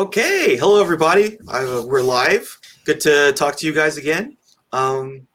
Okay, hello everybody. Uh, we're live. Good to talk to you guys again. Um,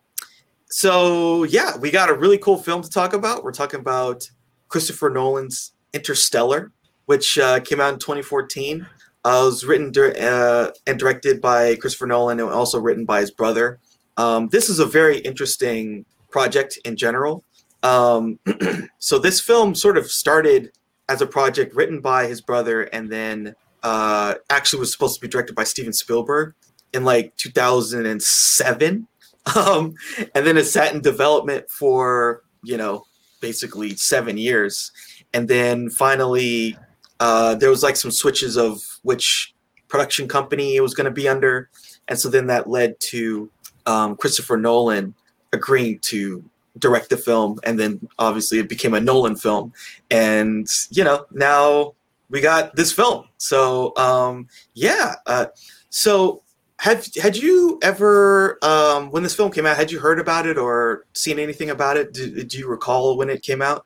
so yeah, we got a really cool film to talk about. We're talking about Christopher Nolan's Interstellar, which uh, came out in 2014. Uh, it was written uh, and directed by Christopher Nolan, and also written by his brother. Um, this is a very interesting project in general. Um, so this film sort of started as a project written by his brother, and then uh, actually was supposed to be directed by Steven Spielberg in like 2007. Um, and then it sat in development for, you know, basically seven years. And then finally, uh, there was like some switches of which production company it was going to be under. And so then that led to um, Christopher Nolan agreeing to direct the film. And then obviously it became a Nolan film. And, you know, now we got this film. So um, yeah. Uh, so had had you ever um, when this film came out? Had you heard about it or seen anything about it? Do, do you recall when it came out?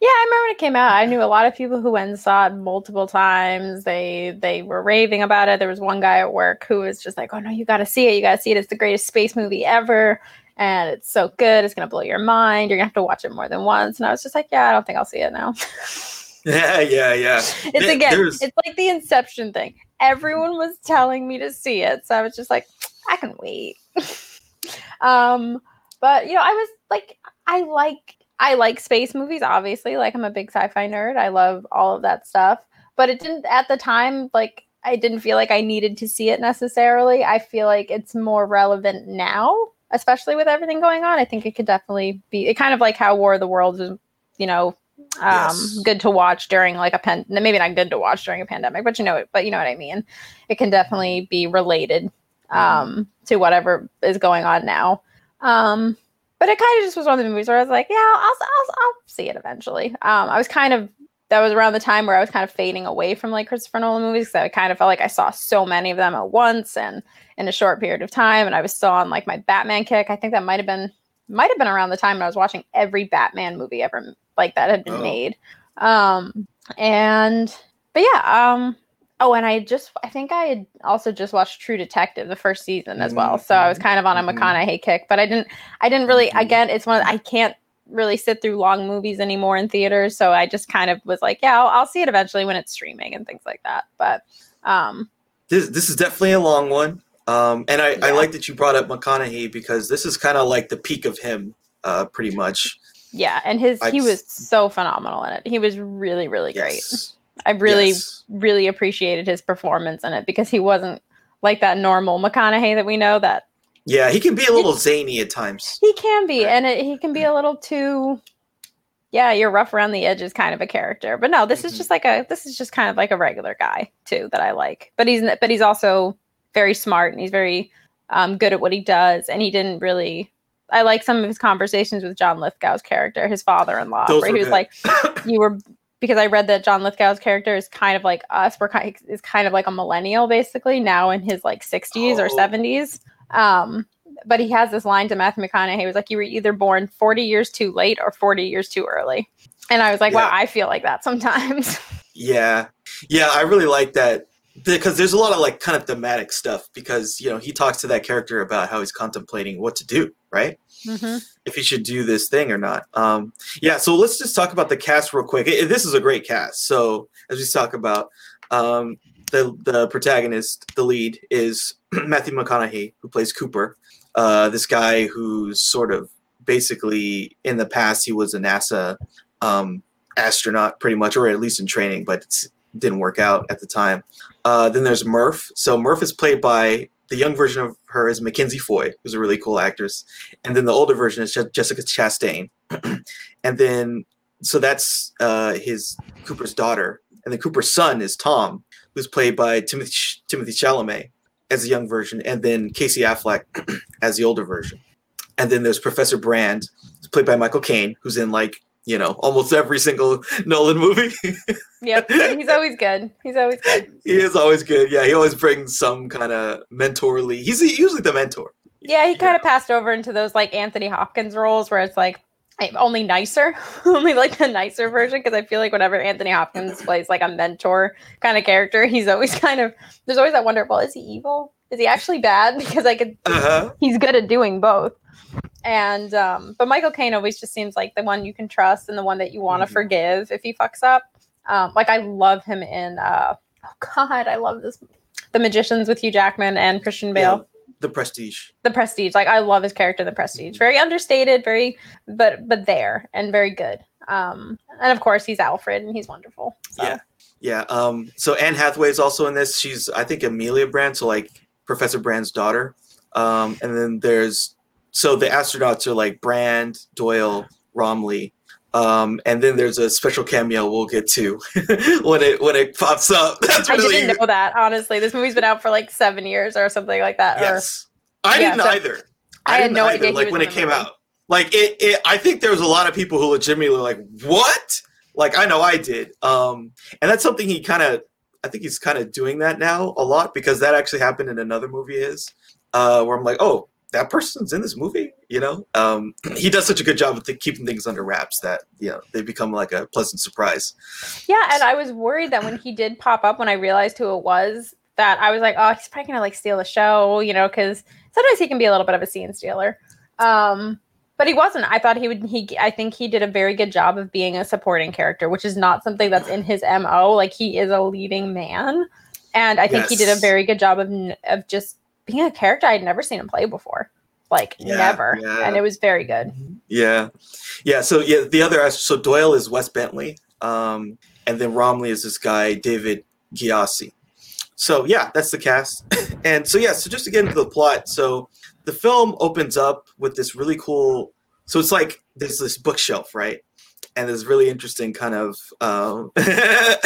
Yeah, I remember when it came out. I knew a lot of people who went and saw it multiple times. They they were raving about it. There was one guy at work who was just like, "Oh no, you got to see it! You got to see it! It's the greatest space movie ever, and it's so good. It's gonna blow your mind. You're gonna have to watch it more than once." And I was just like, "Yeah, I don't think I'll see it now." Yeah, yeah, yeah. It's again, There's... it's like the Inception thing. Everyone was telling me to see it, so I was just like, I can wait. um, but you know, I was like, I like I like space movies, obviously. Like I'm a big sci-fi nerd. I love all of that stuff. But it didn't at the time, like I didn't feel like I needed to see it necessarily. I feel like it's more relevant now, especially with everything going on. I think it could definitely be it kind of like how War of the Worlds was, you know, um yes. good to watch during like a pen maybe not good to watch during a pandemic but you know but you know what i mean it can definitely be related mm-hmm. um to whatever is going on now um but it kind of just was one of the movies where i was like yeah i'll i'll, I'll see it eventually um i was kind of that was around the time where i was kind of fading away from like christopher nolan movies because i kind of felt like i saw so many of them at once and in a short period of time and i was still on like my batman kick i think that might have been might have been around the time when I was watching every Batman movie ever like that had been oh. made. Um, and but yeah, um, oh, and I just I think I had also just watched True Detective the first season as well, so I was mm-hmm. kind of on a mm-hmm. McConaughey kick, but I didn't I didn't really mm-hmm. again it's one I can't really sit through long movies anymore in theaters, so I just kind of was like, yeah, I'll, I'll see it eventually when it's streaming and things like that. But um, this this is definitely a long one. Um, and I, yeah. I like that you brought up McConaughey because this is kind of like the peak of him, uh, pretty much. Yeah, and his I, he was so phenomenal in it. He was really really great. I really yes. really appreciated his performance in it because he wasn't like that normal McConaughey that we know that yeah, he can be a little zany at times. He can be, and it, he can be a little too. Yeah, you're rough around the edges, kind of a character. But no, this mm-hmm. is just like a. This is just kind of like a regular guy too that I like. But he's but he's also very smart and he's very um, good at what he does. And he didn't really I like some of his conversations with John Lithgow's character, his father-in-law, Those where he was like, "You were," because I read that John Lithgow's character is kind of like us. We're kind is kind of like a millennial, basically now in his like 60s oh. or 70s. Um, but he has this line to Matthew McConaughey. He was like, "You were either born 40 years too late or 40 years too early." And I was like, yeah. "Wow, I feel like that sometimes." yeah, yeah, I really like that because there's a lot of like kind of thematic stuff because you know he talks to that character about how he's contemplating what to do right? Mm-hmm. if he should do this thing or not. Um yeah so let's just talk about the cast real quick. It, this is a great cast. So as we talk about um the the protagonist the lead is matthew mcconaughey who plays cooper. Uh this guy who's sort of basically in the past he was a nasa um astronaut pretty much or at least in training but it's didn't work out at the time. Uh, then there's Murph. So Murph is played by the young version of her is Mackenzie Foy, who's a really cool actress, and then the older version is Je- Jessica Chastain. and then so that's uh, his Cooper's daughter, and then Cooper's son is Tom, who's played by Timothy Timothy Chalamet as the young version, and then Casey Affleck as the older version. And then there's Professor Brand, played by Michael Caine, who's in like you know almost every single Nolan movie. yep, he's always good. He's always good. He is always good. Yeah, he always brings some kind of mentorly. He's usually the mentor. Yeah, he kind of passed over into those like Anthony Hopkins roles where it's like only nicer, only like the nicer version. Because I feel like whenever Anthony Hopkins plays like a mentor kind of character, he's always kind of there's always that wonder. Well, is he evil? Is he actually bad? Because I could, Uh-huh. he's good at doing both. And um, but Michael Caine always just seems like the one you can trust and the one that you want to Mhm. forgive if he fucks up. Um, like I love him in uh, oh god, I love this, The Magicians with Hugh Jackman and Christian Bale. The Prestige. The Prestige, like I love his character, The Prestige. Very understated, very but but there and very good. Um, and of course he's Alfred and he's wonderful. So. Yeah. Yeah. Um, so Anne Hathaway is also in this. She's I think Amelia Brand, so like Professor Brand's daughter. Um, and then there's so the astronauts are like Brand, Doyle, Romilly. Um, and then there's a special cameo we'll get to when it when it pops up. That's I really didn't know that honestly. This movie's been out for like seven years or something like that. or- yes. I Yeah, didn't so- either. I had didn't no idea Like when it came movie. out, like it, it. I think there was a lot of people who legitimately were like, "What?" Like I know I did. Um, and that's something he kind of. I think he's kind of doing that now a lot because that actually happened in another movie is uh, where I'm like, "Oh, that person's in this movie." You know, um, he does such a good job with the, keeping things under wraps that you know they become like a pleasant surprise. Yeah, and I was worried that when he did pop up, when I realized who it was, that I was like, oh, he's probably gonna like steal the show, you know, because sometimes he can be a little bit of a scene stealer. Um, but he wasn't. I thought he would. He, I think he did a very good job of being a supporting character, which is not something that's in his mo. Like he is a leading man, and I think he did a very good job of of just being a character I'd never seen him play before, like Yeah, never, yeah. and it was very good. Yeah, yeah. So yeah, the other so Doyle is Wes Bentley, um, and then Romilly is this guy David Gyasi. So yeah, that's the cast. and so yeah, so just to get into the plot, so the film opens up with this really cool. So it's like there's this bookshelf, right? And there's really interesting kind of. Um, uh,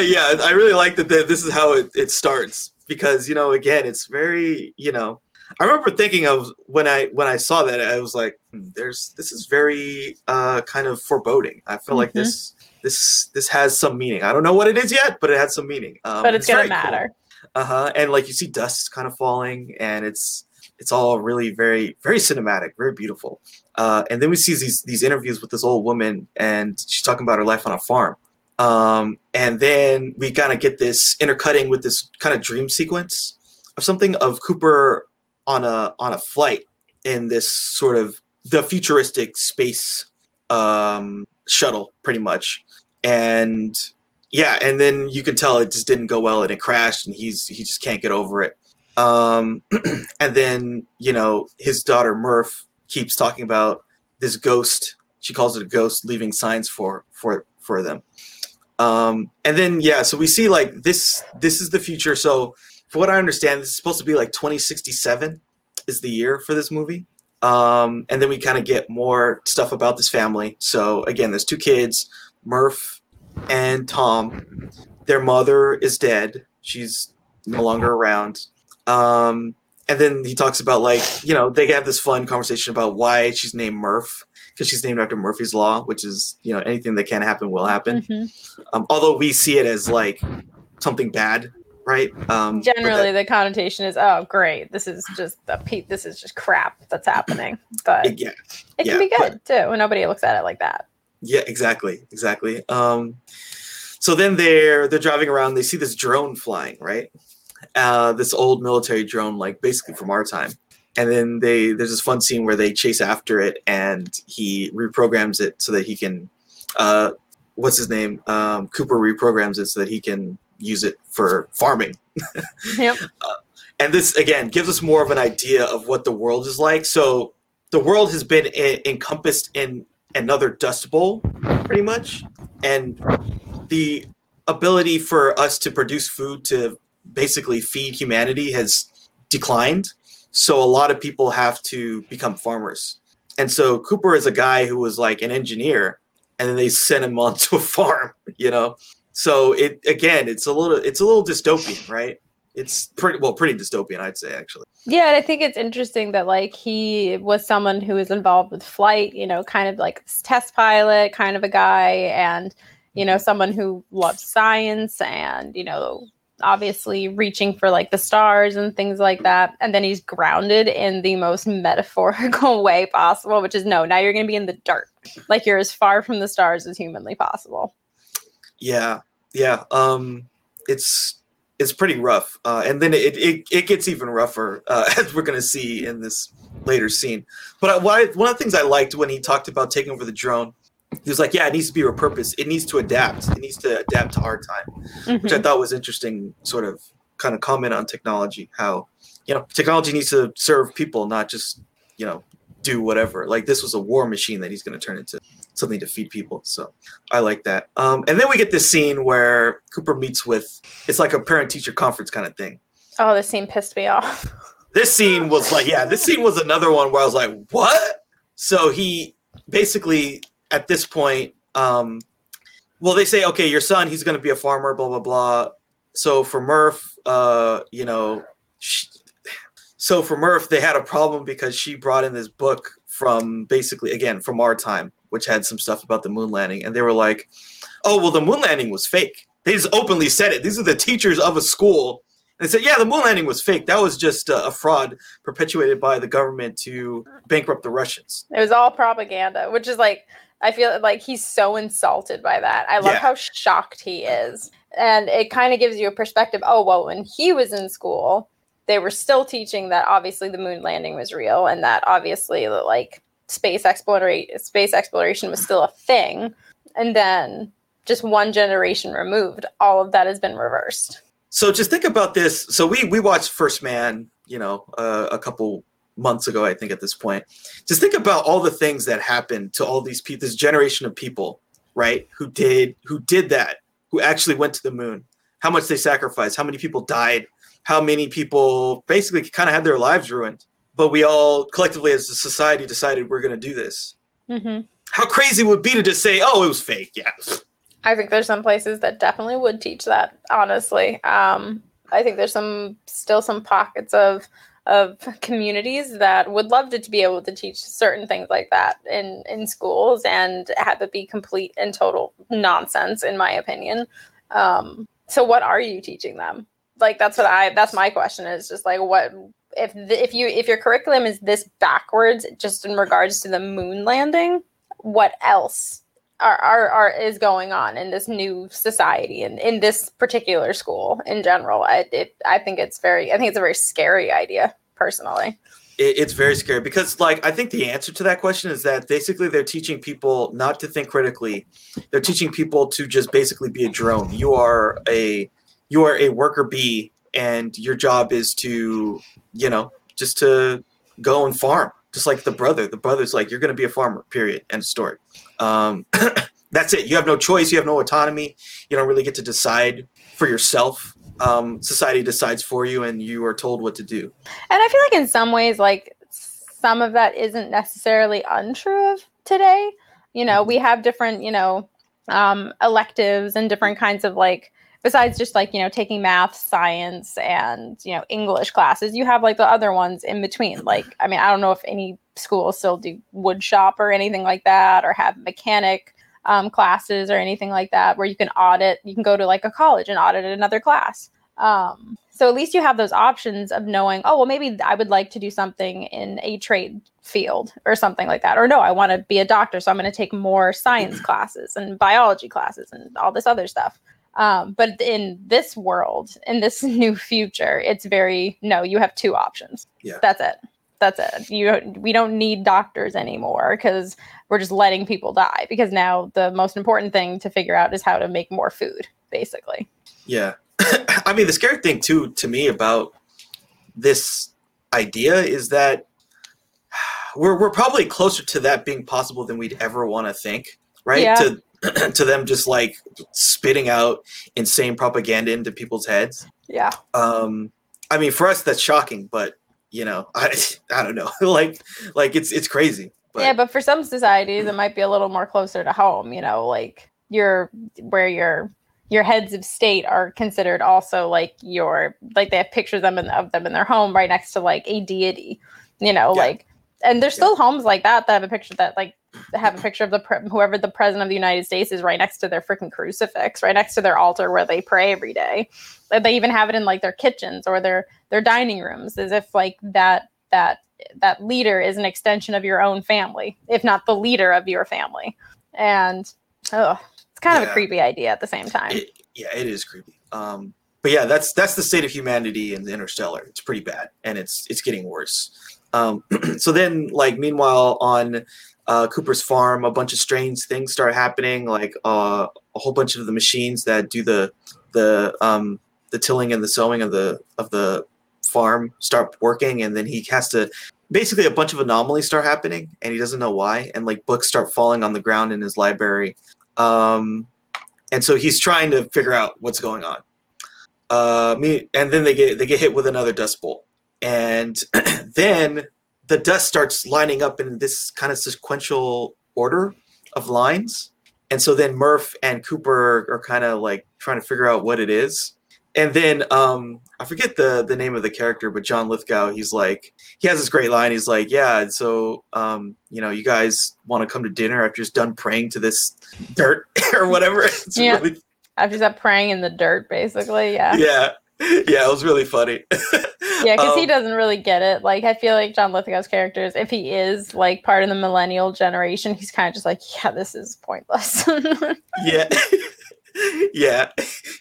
yeah, I really like that. This is how it, it starts because you know, again, it's very you know. I remember thinking of when I when I saw that I was like, hmm, "There's this is very uh, kind of foreboding." I feel like Mhm. this this this has some meaning. I don't know what it is yet, but it had some meaning. Um, but it's, gonna very cool. matter. Uh huh. And like you see dust kind of falling, and it's it's all really very very cinematic, very beautiful. Uh, and then we see these these interviews with this old woman, and she's talking about her life on a farm. Um, and then we kind of get this intercutting with this kind of dream sequence of something of Cooper on a on a flight in this sort of the futuristic space um, shuttle, pretty much. And yeah, and then you can tell it just didn't go well and it crashed, and he's he just can't get over it. Um, and then you know his daughter Murph keeps talking about this ghost. She calls it a ghost, leaving signs for for for them. Um, and then yeah, so we see like this. This is the future. So for what I understand, this is supposed to be like 2067 is the year for this movie. Um, and then we kind of get more stuff about this family. So again, there's two kids, Murph and Tom. Their mother is dead. She's no longer around. Um, and then he talks about like you know they have this fun conversation about why she's named Murph because she's named after Murphy's Law, which is you know anything that can happen will happen. Mhm. Um, although we see it as like something bad, right? Um, but that- Generally, the connotation is, "Oh, great! This is just a pe- This is just crap that's happening." But it- yeah, it yeah, can be but- good too when nobody looks at it like that. Yeah, exactly, exactly. Um, so then they're they're driving around. They see this drone flying, right? Uh, this old military drone, like basically from our time. And then they there's this fun scene where they chase after it, and he reprograms it so that he can. Uh, what's his name? Um, Cooper reprograms it so that he can use it for farming. Yep. and this again gives us more of an idea of what the world is like so the world has been e- encompassed in another dust bowl pretty much and the ability for us to produce food to basically feed humanity has declined. So a lot of people have to become farmers. And so cooper is a guy who was like an engineer and then they sent him onto a farm you know? So it again it's a little it's a little dystopian right? It's pretty well pretty dystopian i'd say actually. Yeah, and I think it's interesting that like he was someone who was involved with flight, you know, kind of like test pilot kind of a guy, and you know, mm-hmm. someone who loves science and you know obviously reaching for like the stars and things like that. And then he's grounded in the most metaphorical way possible, which is no, now you're going to be in the dirt. Like you're as far from the stars as humanly possible. Yeah. Yeah. Um, it's, it's pretty rough. Uh, and then it, it, it gets even rougher, uh, as we're going to see in this later scene. But I, one of the things I liked when he talked about taking over the drone he was like, yeah, it needs to be repurposed. It needs to adapt. It needs to adapt to our time, mm-hmm. which I mm-hmm. thought was interesting. Sort of kind of comment on technology, how you know technology needs to serve people, not just you know do whatever. Like this was a war machine that he's going to turn into something to feed people. So I like that. Um, and then we get this scene where Cooper meets with it's like a parent teacher conference kind of thing. Oh, this scene pissed me off. this scene was like, yeah, this scene was another one where I was like, what? So he basically at this point, um, well, they say, okay, your son, he's going to be a farmer, blah blah blah. So for Murph, uh, you know, she, so for Murph, they had a problem because she brought in this book from basically again from our time, which had some stuff about the moon landing, and they were like, oh, well, the moon landing was fake. They just openly said it. These are the teachers of a school And they said, yeah, the moon landing was fake. That was just a, a, fraud perpetuated by the government to bankrupt the Russians. It was all propaganda, which is like I feel like he's so insulted by that. I love yeah. how shocked he is. And it kind of gives you a perspective. Oh, well, when he was in school, they were still teaching that obviously the moon landing was real and that obviously like space exploration space exploration was still a thing. And then just one generation removed, all of that has been reversed. So just think about this. So we we watched First Man, you know, uh, a couple months ago, I think at this point. Just think about all the things that happened to all these people, this generation of people, right? Who did who did that, who actually went to the moon, how much they sacrificed, how many people died, how many people basically kind of had their lives ruined. But we all collectively as a society decided we're going to do this. Mm-hmm. How crazy would be to just say, "Oh, it was fake." Yeah. I think there's some places that definitely would teach that. Honestly, um, I think there's some still some pockets of of communities that would love to, to be able to teach certain things like that in in schools and have it be complete and total nonsense in my opinion. Um, so what are you teaching them? Like that's what i that's my question is just like what if the, if you if your curriculum is this backwards just in regards to the moon landing what else are, are, are is going on in this new society and in this particular school in general. I it, I think it's very I think it's a very scary idea personally. It, it's very scary because like I think the answer to that question is that basically they're teaching people not to think critically. They're teaching people to just basically be a drone. You are a you are a worker bee and your job is to, you know, just to go and farm just like the brother. The brother's like, you're going to be a farmer, period. End story. Um, that's it. You have no choice. You have no autonomy. You don't really get to decide for yourself. Um, society decides for you, and you are told what to do. And I feel like in some ways, like some of that isn't necessarily untrue of today. You know, we have different, you know, um, electives and different kinds of like besides just like you know taking math science and you know english classes you have like the other ones in between like i mean i don't know if any schools still do wood shop or anything like that or have mechanic um, classes or anything like that where you can audit you can go to like a college and audit another class um, so at least you have those options of knowing oh well maybe i would like to do something in a trade field or something like that or no i want to be a doctor so i'm going to take more science classes and biology classes and all this other stuff um, but in this world, in this new future, it's very no. You have two options. Yeah, that's it. That's it. You we don't need doctors anymore because we're just letting people die. Because now the most important thing to figure out is how to make more food, basically. Yeah, I mean the scary thing too to me about this idea is that we're we're probably closer to that being possible than we'd ever want to think, right? Yeah. To to them just like spitting out insane propaganda into people's heads. Yeah. Um, I mean, for us that's shocking, but you know, I I don't know, like like it's it's crazy. But. Yeah, but for some societies, it might be a little more closer to home. You know, like your where your your heads of state are considered also like your like they have pictures of them in, of them in their home right next to like a deity. You know, yeah. like and there's still yeah. homes like that that have a picture that like have a picture of the pre- whoever the president of the United States is right next to their freaking crucifix, right next to their altar where they pray every day. They even have it in like their kitchens or their their dining rooms, as if like that that that leader is an extension of your own family, if not the leader of your family. And oh, it's kind of a creepy idea at the same time. It, yeah, it is creepy. Um, but yeah, that's that's the state of humanity in the Interstellar. It's pretty bad, and it's it's getting worse. Um, so then, like, meanwhile, on uh, Cooper's farm, a bunch of strange things start happening. Like uh, a whole bunch of the machines that do the the um, the tilling and the sowing of the of the farm start working, and then he has to basically a bunch of anomalies start happening, and he doesn't know why. And like books start falling on the ground in his library. Um, and so he's trying to figure out what's going on. Uh, me, and then they get they get hit with another dust bolt, and then the dust starts lining up in this kind of sequential order of lines, and so then Murph and Cooper are kind of like trying to figure out what it is. And then um, I forget the the name of the character, but John Lithgow, he's like he has this great line. He's like, "Yeah, and so um, you know, you guys want to come to dinner after just done praying to this dirt or whatever." It's Yeah. really After up praying in the dirt, basically. Yeah. yeah yeah it was really funny Yeah, because he Um, doesn't really get it. Like, I feel like John Lithgow's characters, if he is like part of the millennial generation, he's kind of just like, yeah, this is pointless. yeah. Yeah.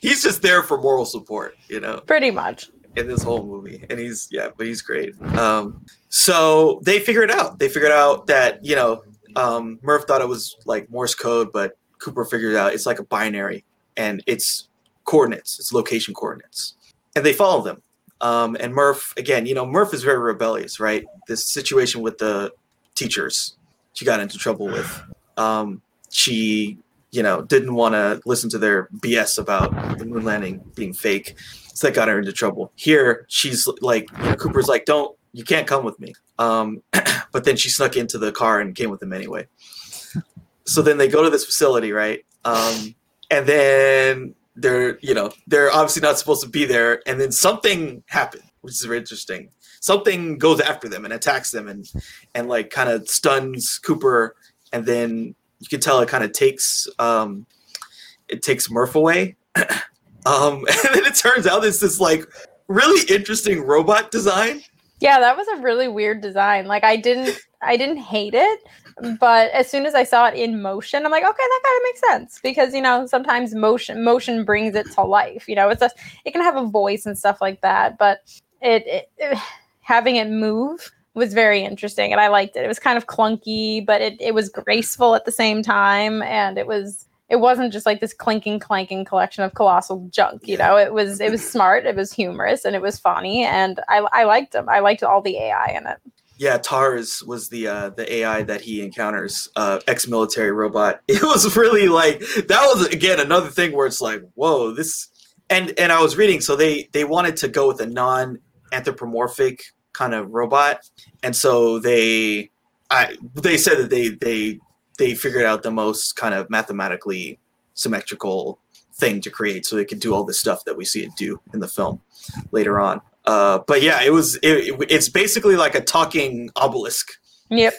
He's just there for moral support you know? Pretty much. in this whole movie and he's yeah but he's great. Um so they figure it out. They figured out that you know um murph thought it was like morse code but cooper figured out. It's like a binary and it's coordinates. It's location coordinates. And they follow them um and murph again you know murph is very rebellious right this situation with the teachers she got into trouble with um she you know didn't want to listen to their bs about the moon landing being fake so that got her into trouble. Here, she's like, you know, Cooper's like, don't, you can't come with me. Um, but then she snuck into the car and came with him anyway. So then they go to this facility, right? Um, and then they're, you know, they're obviously not supposed to be there. And then something happened, which is very interesting. Something goes after them and attacks them and, and like kind of stuns Cooper. And then you can tell it kind of takes, um, it takes Murph away. Um, and then it turns out it's this like really interesting robot design. Yeah, that was a really weird design. Like, I didn't, I didn't hate it, but as soon as I saw it in motion, I'm like, okay, that kind of makes sense because you know sometimes motion, motion brings it to life. You know, it's a, it can have a voice and stuff like that, but it, it, it having it move was very interesting and I liked it. It was kind of clunky, but it, it was graceful at the same time, and it was it wasn't just like this clinking clanking collection of colossal junk you know it was it was smart it was humorous and it was funny and i, I liked them i liked all the ai in it Yeah, Tars was the uh, the AI that he encounters, uh, ex-military robot. It was really like that was again another thing where it's like, whoa, this. And and I was reading, so they they wanted to go with a non-anthropomorphic kind of robot, and so they, I they said that they they they figured out the most kind of mathematically symmetrical thing to create, so they could do all the stuff that we see it do in the film later on. Uh, but yeah, it was it, it- it's basically like a talking obelisk. yep.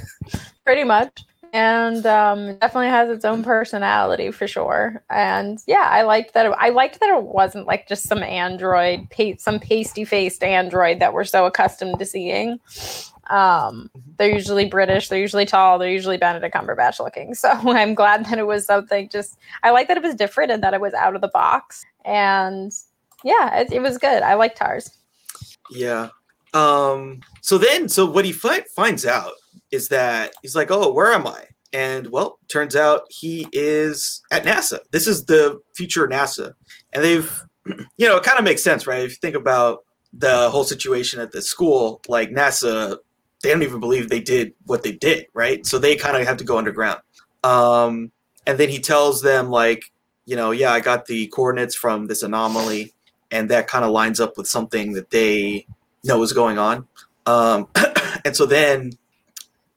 Pretty much. And um definitely has its own personality for sure. And yeah i liked that it, i liked that it wasn't like just some android pa- some pasty faced android that we're so accustomed to seeing. Um they're usually british they're usually tall they're usually benedict cumberbatch looking. So i'm glad that it was something just i like that it was different and that it was out of the box. And yeah it, it was good. I like tars Yeah. Um. So then, so what he fi- finds out is that he's like, "Oh, where am I?" And well, turns out he is at NASA. This is the future NASA, and they've, you know, it kind of makes sense, right? If you think about the whole situation at the school, like NASA, they don't even believe they did what they did, right? So they kind of have to go underground. Um, and then he tells them, like, you know, yeah, I got the coordinates from this anomaly, and that kind of lines up with something that they know is going on. Um, and so then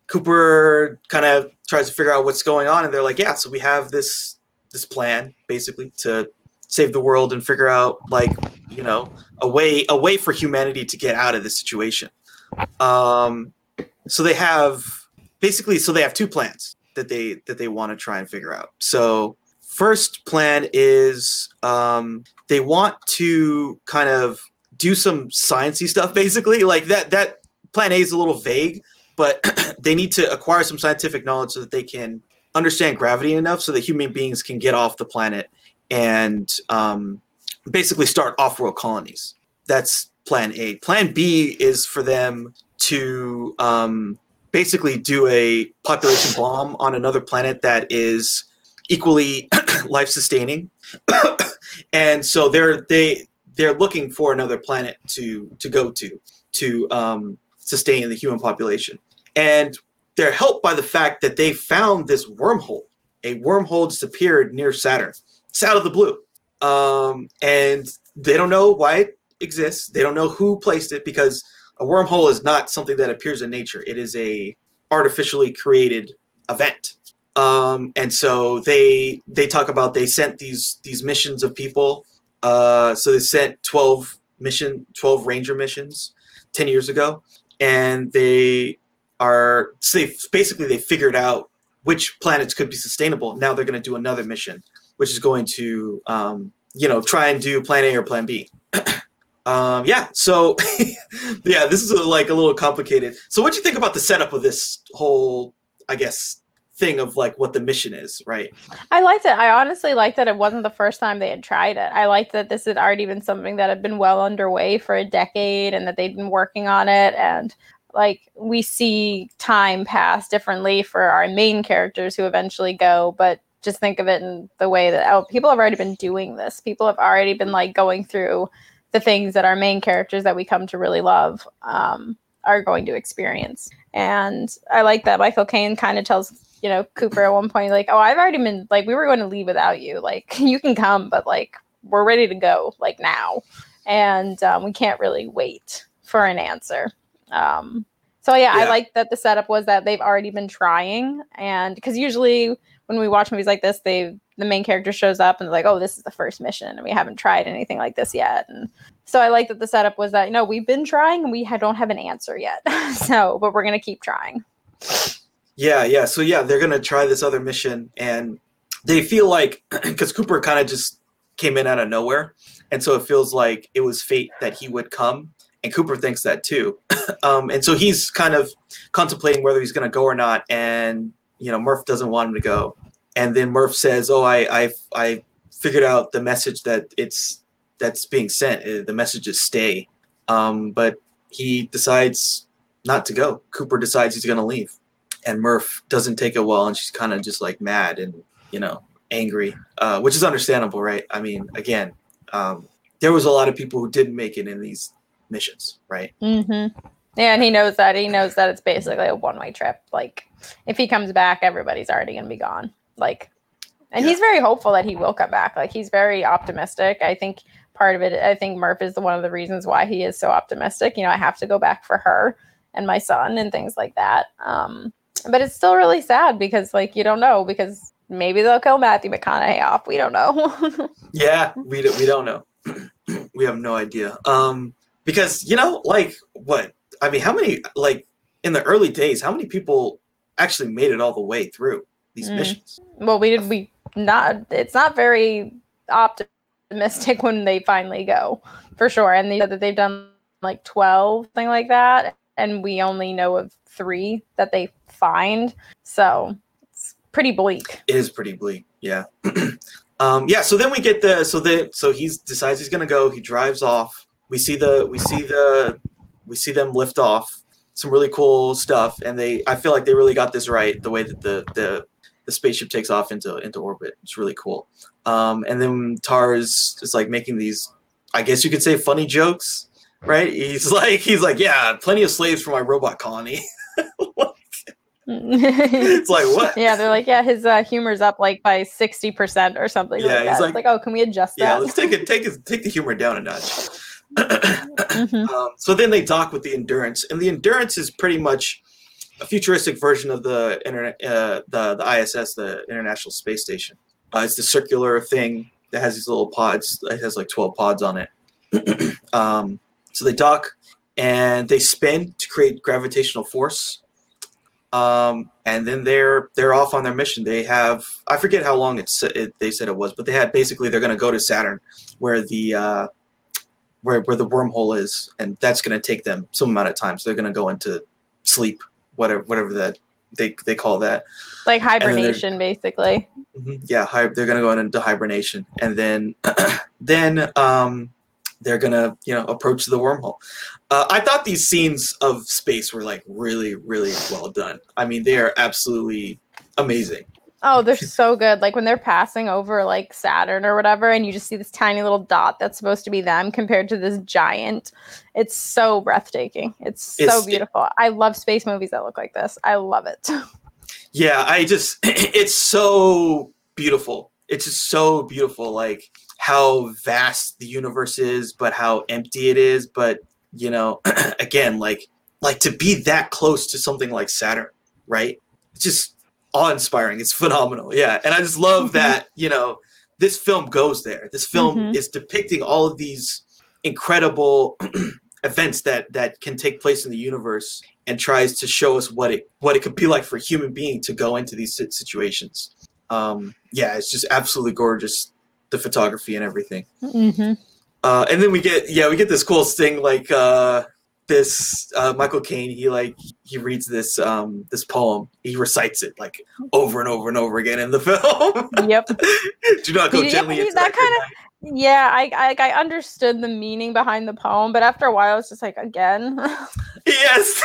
Cooper kind of tries to figure out what's going on, and they're like, yeah, so we have this this plan basically to save the world and figure out like you know a way a way for humanity to get out of this situation. Um, so they have basically so they have two plans. that they that they want to try and figure out. So first plan is um, they want to kind of do some sciencey stuff, basically. Like that that plan A is a little vague, but they need to acquire some scientific knowledge so that they can understand gravity enough so that human beings can get off the planet and um, basically start off-world colonies. That's plan A. Plan B is for them to um, basically do a population bomb on another planet that is equally life-sustaining, and so they're they they're looking for another planet to to go to to um, sustain the human population, and they're helped by the fact that they found this wormhole. A wormhole disappeared near Saturn. It's out of the blue, um, and they don't know why it exists. They don't know who placed it because a wormhole is not something that appears in nature. It is a artificially created event. Um, and so they they talk about they sent these these missions of people. Uh, so they sent twelve mission twelve ranger missions ten years ago, and they are so they basically they figured out which planets could be sustainable. Now they're going to do another mission, which is going to um, you know try and do Plan A or Plan B. um, yeah, so yeah, this is a, like a little complicated. So what do you think about the setup of this whole, I guess, thing of like what the mission is, right? I liked it. I honestly liked that it wasn't the first time they had tried it. I liked that this had already been something that had been well underway for a decade and that they'd been working on it and like we see time pass differently for our main characters who eventually go, but just think of it in the way that oh, people have already been doing this. People have already been like going through the things that our main characters that we come to really love um, are going to experience. And I like that Michael Caine kind of tells you know Cooper at one point like, "Oh, I've already been like we were going to leave without you. Like you can come, but like we're ready to go like now, and um, we can't really wait for an answer." Um, so yeah, yeah, I like that the setup was that they've already been trying, and because usually when we watch movies like this, they the main character shows up and they're like, "Oh, this is the first mission, and we haven't tried anything like this yet." And so I like that the setup was that you know we've been trying and we don't have an answer yet, so but we're gonna keep trying. Yeah, yeah. So yeah, they're gonna try this other mission, and they feel like because Cooper kind of just came in out of nowhere, and so it feels like it was fate that he would come and Cooper thinks that too. um, and so he's kind of contemplating whether he's to go or not. And you know, Murph doesn't want him to go. And then Murph says, "Oh, I I I figured out the message that it's that's being sent. Uh, the message is stay." Um, but he decides not to go. Cooper decides he's to leave, and Murph doesn't take it well, and she's kind of just like mad and you know angry, uh, which is understandable, right? I mean, again, um, there was a lot of people who didn't make it in these missions, right? Mm-hmm. Yeah, and he knows that. He knows that it's basically a one way trip. Like, if he comes back, everybody's already to be gone. Like, and yeah. he's very hopeful that he will come back. Like, he's very optimistic. I think part of it, I think Murph is the one of the reasons why he is so optimistic. You know, I have to go back for her and my son and things like that. Um, but it's still really sad because, like, you don't know because maybe they'll kill Matthew McConaughey off. We don't know. yeah, we, do, we don't know. we have no idea. Um, because you know like what i mean how many like in the early days how many people actually made it all the way through these mm. missions well we did we not it's not very optimistic when they finally go for sure and they said that they've done like 12 thing like that and we only know of three that they find. So it's pretty bleak. It is pretty bleak yeah. Um yeah so then we get the so the so he decides he's gonna go he drives off. We see the we see the we see them lift off some really cool stuff and they i feel like they really got this right the way that the the, the spaceship takes off into into orbit. It's really cool. Um, and then tars is like making these i guess you could say funny jokes right? He's like he's like yeah plenty of slaves for my robot colony it's like what? Yeah, they're like, yeah, his uh, humor's up like by sixty percent or something. Yeah, like he's like, like, oh, can we adjust that? Yeah, let's take it, take it, take the humor down a notch mm-hmm. um, so then they dock with the Endurance, and the Endurance is pretty much a futuristic version of the internet, uh, the the ISS, the International Space Station. Uh, it's the circular thing that has these little pods. It has like twelve pods on it. um, so they dock and they spin to create gravitational force. Um, and then they're they're off on their mission. They have I forget how long it's it, they said it was, but they had basically they're going to go to Saturn, where the uh, where where the wormhole is, and that's going to take them some amount of time. So they're going to go into sleep, whatever whatever that they they call that. Like hibernation, basically. Mhm. Yeah, hi, they're gonna go into hibernation, and then then um, they're gonna you know approach the wormhole. Uh, I thought these scenes of space were like really really well done. I mean, they are absolutely amazing. Oh, they're so good. Like when they're passing over like Saturn or whatever, and you just see this tiny little dot that's supposed to be them compared to this giant. It's so breathtaking. It's so It's- beautiful. I love space movies that look like this. I love it. Yeah, I just it's so beautiful. It's just so beautiful, like how vast the universe is, but how empty it is. But you know, again, like like to be that close to something like Saturn, right? It's just awe-inspiring. It's phenomenal. Yeah, and I just love Mhm. that you know this film goes there. This film Mhm. is depicting all of these incredible events that that can take place in the universe and tries to show us what it what it could be like for a human being to go into these situations. Um, yeah, it's just absolutely gorgeous, the photography and everything. mm-hmm. Uh, and then we get yeah we get this cool thing like uh, this uh, Michael Caine he like he reads this um, this poem he recites it like over and over and over again in the film. Yep. Do not go gently that that kinda- Yeah, I, I I understood the meaning behind the poem, but after a while, it's just like again. Yes.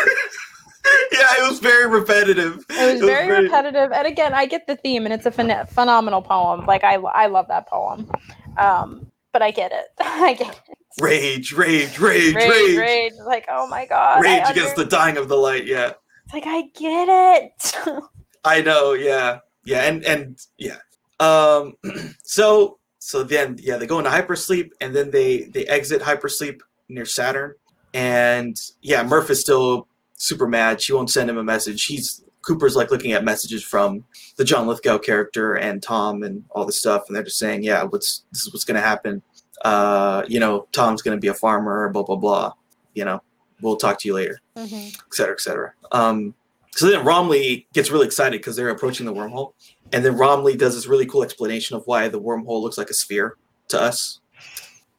yeah, it was very repetitive. It was very repetitive, and again, I get the theme, and it's a phen- phenomenal poem. Like I, I love that poem, um, but I get it. I get it. Rage, rage, rage, Rage, rage. rage. Like oh my god, I Rage against the dying of the light. Yeah, It's like I get it. I know. Yeah, yeah, and and yeah. Um, so so then yeah, they go into hypersleep, and then they they exit hypersleep near Saturn, and yeah, Murph is still super mad. She won't send him a message. He's Cooper's like looking at messages from the John Lithgow character and Tom and all this stuff, and they're just saying, yeah, what's this is what's gonna happen. Uh, you know, Tom's gonna be a farmer, blah blah blah. You know, we'll talk to you later. Mhm. et cetera, et cetera. Um, so then Romilly gets really excited because they're approaching the wormhole. And then Romilly does this really cool explanation of why the wormhole looks like a sphere to us.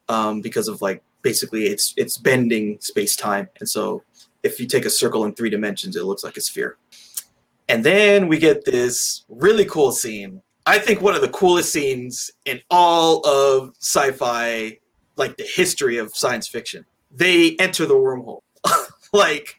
Um, because of like basically it's it's bending space time. And so if you take a circle in three dimensions, it looks like a sphere. And then we get this really cool scene. I think one of the coolest scenes in all of sci-fi, like the history of science fiction. They enter the wormhole. like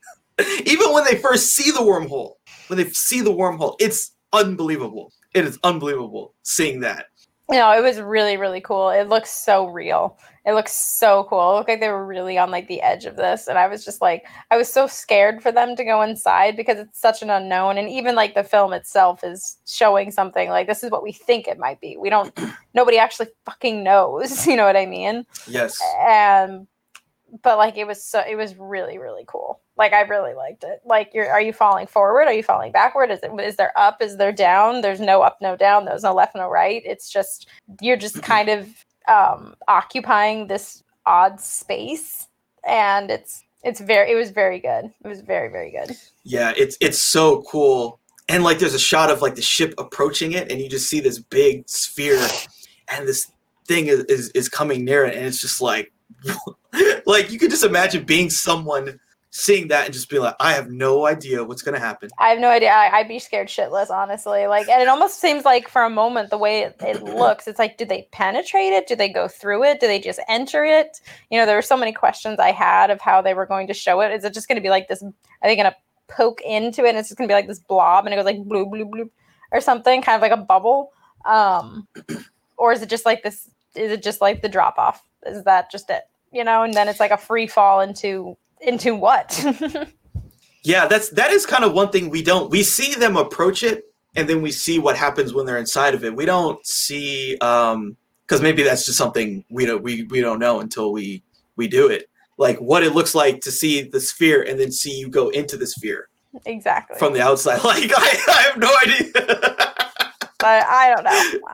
even when they first see the wormhole, when they see the wormhole, it's unbelievable. It is unbelievable seeing that. No, it was really, really cool. It looks so real. It looks so cool. It looked like they were really on like the edge of this. And I was just like, I was so scared for them to go inside because it's such an unknown. And even like the film itself is showing something like this is what we think it might be. We don't, nobody actually fucking knows. You know what I mean? Yes. And, but like it was so, it was really, really cool. Like I really liked it. Like you're, are you falling forward? Are you falling backward? Is it, is there up? Is there down? There's no up, no down. There's no left, no right. It's just, you're just kind of um occupying this odd space and it's it's very it was very good it was very very good Yeah, it's it's so cool. And like there's a shot of like the ship approaching it and you just see this big sphere and this thing is is, is coming near it and it's just like like you could just imagine being someone seeing that and just be like, I have no idea what's gonna happen. i have no idea. I, i'd be scared shitless honestly. Like and it almost seems like for a moment the way it, it looks it's like do they penetrate it? Do they go through it? Do they just enter it? You know there were so many questions i had of how they were going to show it. Is it just going to be like this are they going to poke into it and it's just going to be like this blob and it goes like blue blue blue or something kind of like a bubble? Um or is it just like this is it just like the drop off is that just it you know and then it's like a free fall into into what Yeah, that's that is kind of one thing we don't we see them approach it and then we see what happens when they're inside of it. We don't see um because maybe that's just something we don't we, we don't know until we we do it. Like what it looks like to see the sphere and then see you go into the sphere exactly from the outside. Like I, I have no idea. but i don't know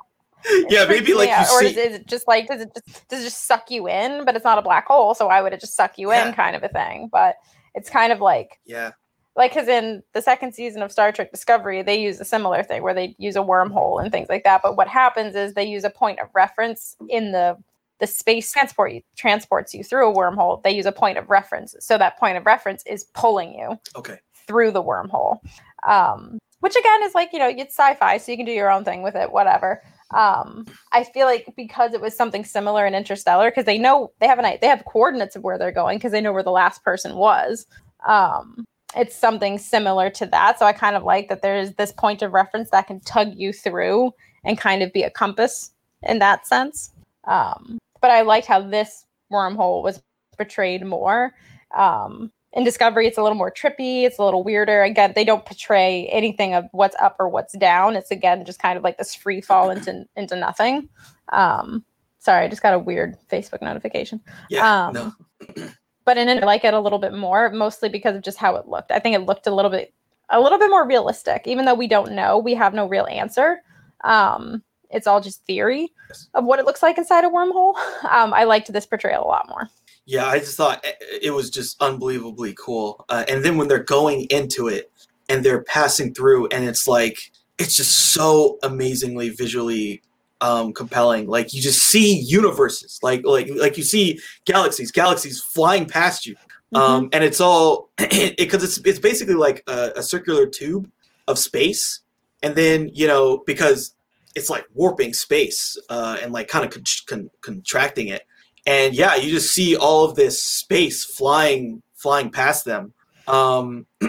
yeah, maybe like you or see is, is it just like does it just does it just suck you in but it's not a black hole so why would it just suck you Yeah. in kind of a thing but it's kind of like Yeah. like because in the second season of Star Trek Discovery, they use a similar thing where they use a wormhole and things like that. But what happens is they use a point of reference in the the space transport transports you through a wormhole. They use a point of reference, so that point of reference is pulling you Okay. through the wormhole. Um, which again is like you know it's sci-fi, so you can do your own thing with it, whatever. Um, I feel like because it was something similar in Interstellar, because they know they have an they have coordinates of where they're going because they know where the last person was. Um, it's something similar to that. So I kind of like that there's this point of reference that can tug you through and kind of be a compass in that sense. Um, but I liked how this wormhole was portrayed more. Um, in Discovery, it's a little more trippy. It's a little weirder. Again, they don't portray anything of what's up or what's down. It's again just kind of like this free fall into into nothing. Um, sorry, I just got a weird Facebook notification. Yeah. Um, no. but in it, I like it a little bit more, mostly because of just how it looked. I think it looked a little bit, a little bit more realistic, even though we don't know, we have no real answer. Um, it's all just theory Yes. of what it looks like inside a wormhole. Um, I liked this portrayal a lot more. Yeah, I just thought it- it was just unbelievably cool. Uh, and then when they're going into it and they're passing through, and it's like it's just so amazingly visually um, compelling. Like you just see universes, like like like you see galaxies, galaxies flying past you, um, and it's all because it's it's basically like a, a circular tube of space, and then you know because it's like warping space uh, and like kind of con- con- contracting it and yeah you just see all of this space flying flying past them um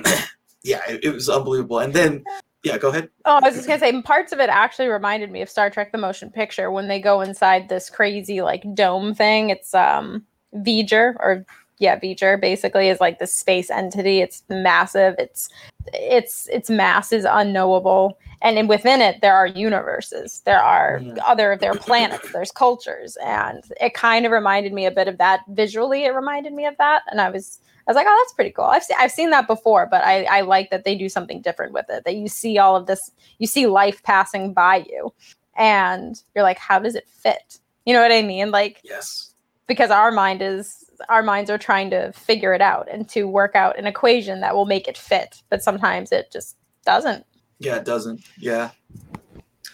yeah it, it was unbelievable and then yeah go ahead Oh, I was just gonna say parts of it actually reminded me of Star Trek: The Motion Picture when they go inside this crazy like dome thing. It's um V'ger or yeah V'ger basically is like this space entity. It's massive. It's its its mass is unknowable, and in, within it there are universes. There are Mhm. other there are planets. There's cultures, and it kind of reminded me a bit of that visually. It reminded me of that, and I was I was like, oh, that's pretty cool. I've seen I've seen that before, but I I like that they do something different with it. That you see all of this, you see life passing by you, and you're like, how does it fit? You know what I mean? Like yes because our mind is our minds are trying to figure it out and to work out an equation that will make it fit, but sometimes it just doesn't. Yeah it doesn't. Yeah.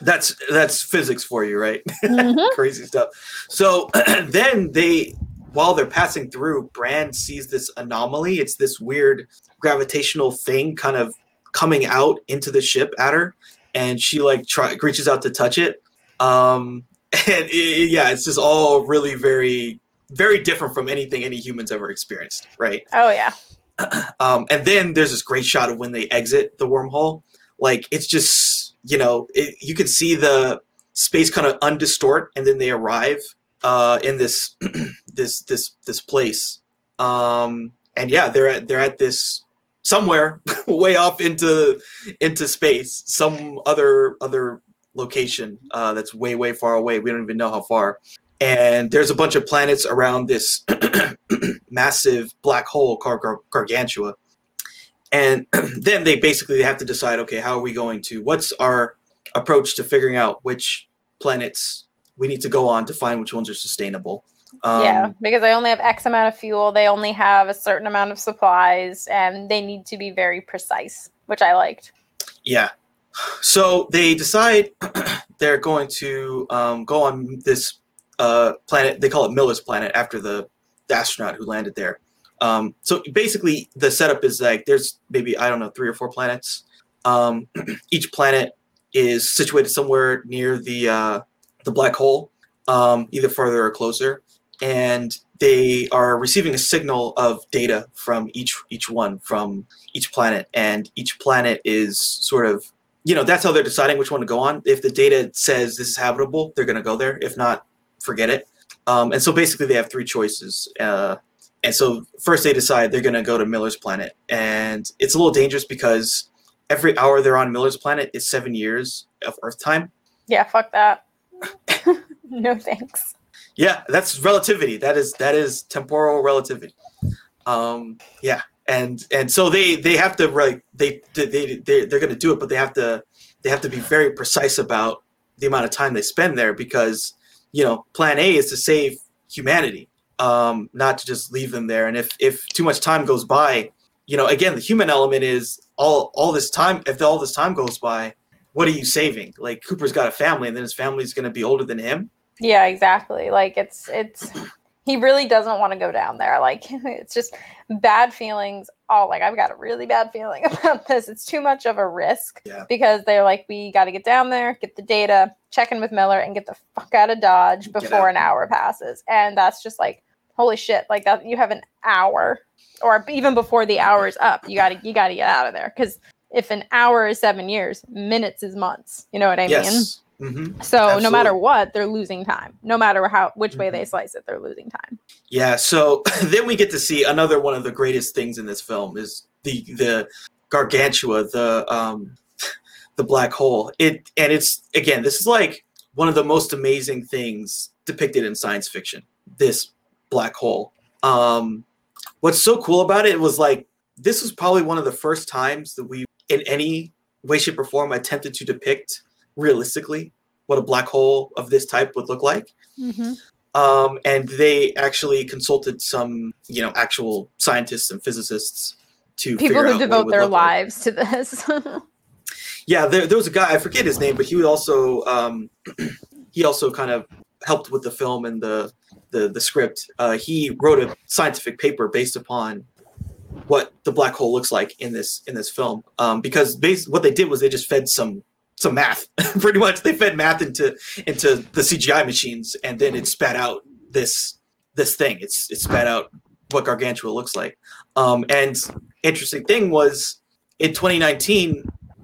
That's that's physics for you right? Mhm. crazy stuff. So then they while they're passing through brand sees this anomaly. It's this weird gravitational thing kind of coming out into the ship at her and she like try, reaches out to touch it. Um and it, yeah it's just all really very very different from anything any humans ever experienced right? Oh yeah. um, and then there's this great shot of when they exit the wormhole. Like it's just you know it, you can see the space kind of undistort, and then they arrive uh, in this this this this place. Um, and yeah, they're at they're at this somewhere way off into into space, some other other location uh, that's way way far away. We don't even know how far. And there's a bunch of planets around this massive black hole called Gar- Gargantua. And then they basically have to decide, okay, how are we going to? What's our approach to figuring out which planets we need to go on to find which ones are sustainable? Um, yeah, because they only have X amount of fuel, they only have a certain amount of supplies, and they need to be very precise, which I liked. Yeah. So they decide they're going to um, go on this uh, planet. They call it Miller's Planet after the, the astronaut who landed there. Um, so basically, the setup is like there's maybe I don't know three or four planets. Um, each planet is situated somewhere near the uh, the black hole, um, either further or closer, and they are receiving a signal of data from each each one from each planet, and each planet is sort of you know that's how they're deciding which one to go on. If the data says this is habitable, they're going to go there. If not, forget it. Um, and so basically, they have three choices. Uh, and so first they decide they're going to go to Miller's planet, and it's a little dangerous because every hour they're on Miller's planet is seven years of Earth time. Yeah, fuck that. no thanks. Yeah, that's relativity. That is that is temporal relativity. Um, yeah, and and so they they have to like they they they they're going to do it, but they have to they have to be very precise about the amount of time they spend there because you know Plan A is to save humanity, um, not to just leave them there. And if if too much time goes by you know, again, the human element is all all this time. If all this time goes by, what are you saving? Like Cooper's got a family, and then his family's going to be older than him. Yeah, exactly. Like it's it's he really doesn't want to go down there. Like it's just bad feelings. All like I've got a really bad feeling about this. It's too much of a risk Yeah. because they're like, we got to get down there, get the data, check in with Miller, and get the fuck out of Dodge before out. an hour passes. And that's just like, holy shit! Like that, you have an hour, or even before the hour is up, you gotta you gotta get out of there because if an hour is seven years, minutes is months. You know what I mean? yes. hmm So no matter what, they're losing time. No matter how which way Mm-hmm. they slice it, they're losing time. Yeah, so then we get to see another one of the greatest things in this film is the the gargantua, the um the black hole. It and it's again, this is like one of the most amazing things depicted in science fiction. This black hole. Um what's so cool about it was like this was probably one of the first times that we in any way shape or form attempted to depict realistically what a black hole of this type would look like um, and they actually consulted some, you know, actual scientists and physicists to People figure who out what it devote their look like. lives to this. Yeah, there, there was a guy I forget his name, but he also um, he also kind of helped with the film and the the, the script. Uh, he wrote a scientific paper based upon what the black hole looks like in this in this film. Um, because based, what they did was they just fed some some math, pretty much. They fed math into into the CGI machines, and then it spat out this this thing. It's it spat out what Gargantua looks like. Um, and interesting thing was in 2019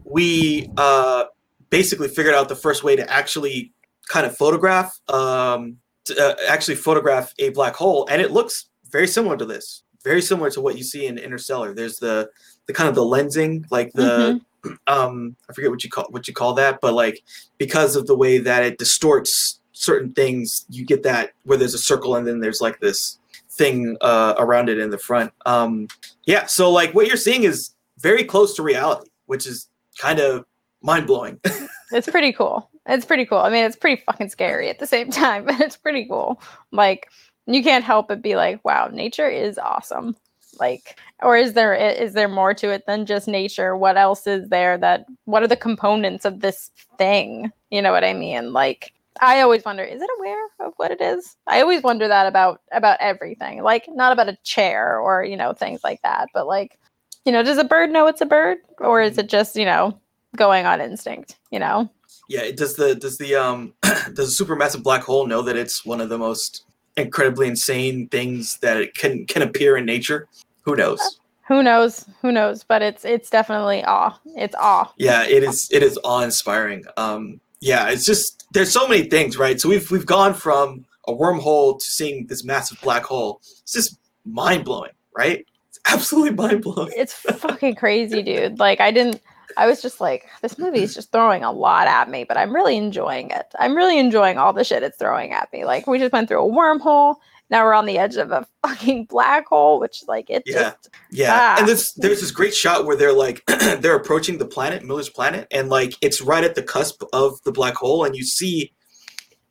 we uh, basically figured out the first way to actually kind of photograph um, to, uh, actually photograph a black hole and it looks very similar to this very similar to what you see in interstellar. There's the the kind of the lensing like the um i forget what you call what you call that but like because of the way that it distorts certain things you get that where there's a circle and then there's like this thing uh around it in the front. Um yeah so like what you're seeing is very close to reality which is kind of mind-blowing. It's pretty cool. It's pretty cool. I mean, it's pretty fucking scary at the same time, but it's pretty cool. Like you can't help but be like, wow, nature is awesome. Like, or is there is there more to it than just nature? What else is there that what are the components of this thing? You know what I mean? Like I always wonder, is it aware of what it is? I always wonder that about about everything. Like not about a chair or, you know, things like that, but like, you know, does a bird know it's a bird? Or is it just, you know, going on instinct, you know? Yeah does the does the um does a supermassive black hole know that it's one of the most incredibly insane things that it can can appear in nature? Who knows? Who knows? Who knows? But it's it's definitely awe. It's awe. Yeah it is it is awe-inspiring. Um yeah it's just there's so many things right? So we've we've gone from a wormhole to seeing this massive black hole. It's just mind-blowing right? It's absolutely mind-blowing. It's fucking crazy dude. Like i didn't i was just like this movie is just throwing a lot at me but i'm really enjoying it i'm really enjoying all the shit it's throwing at me like we just went through a wormhole now we're on the edge of a fucking black hole which like it Yeah. just Yeah, Ah. and there's there's this great shot where they're like they're approaching the planet, Miller's planet, and like it's right at the cusp of the black hole, and you see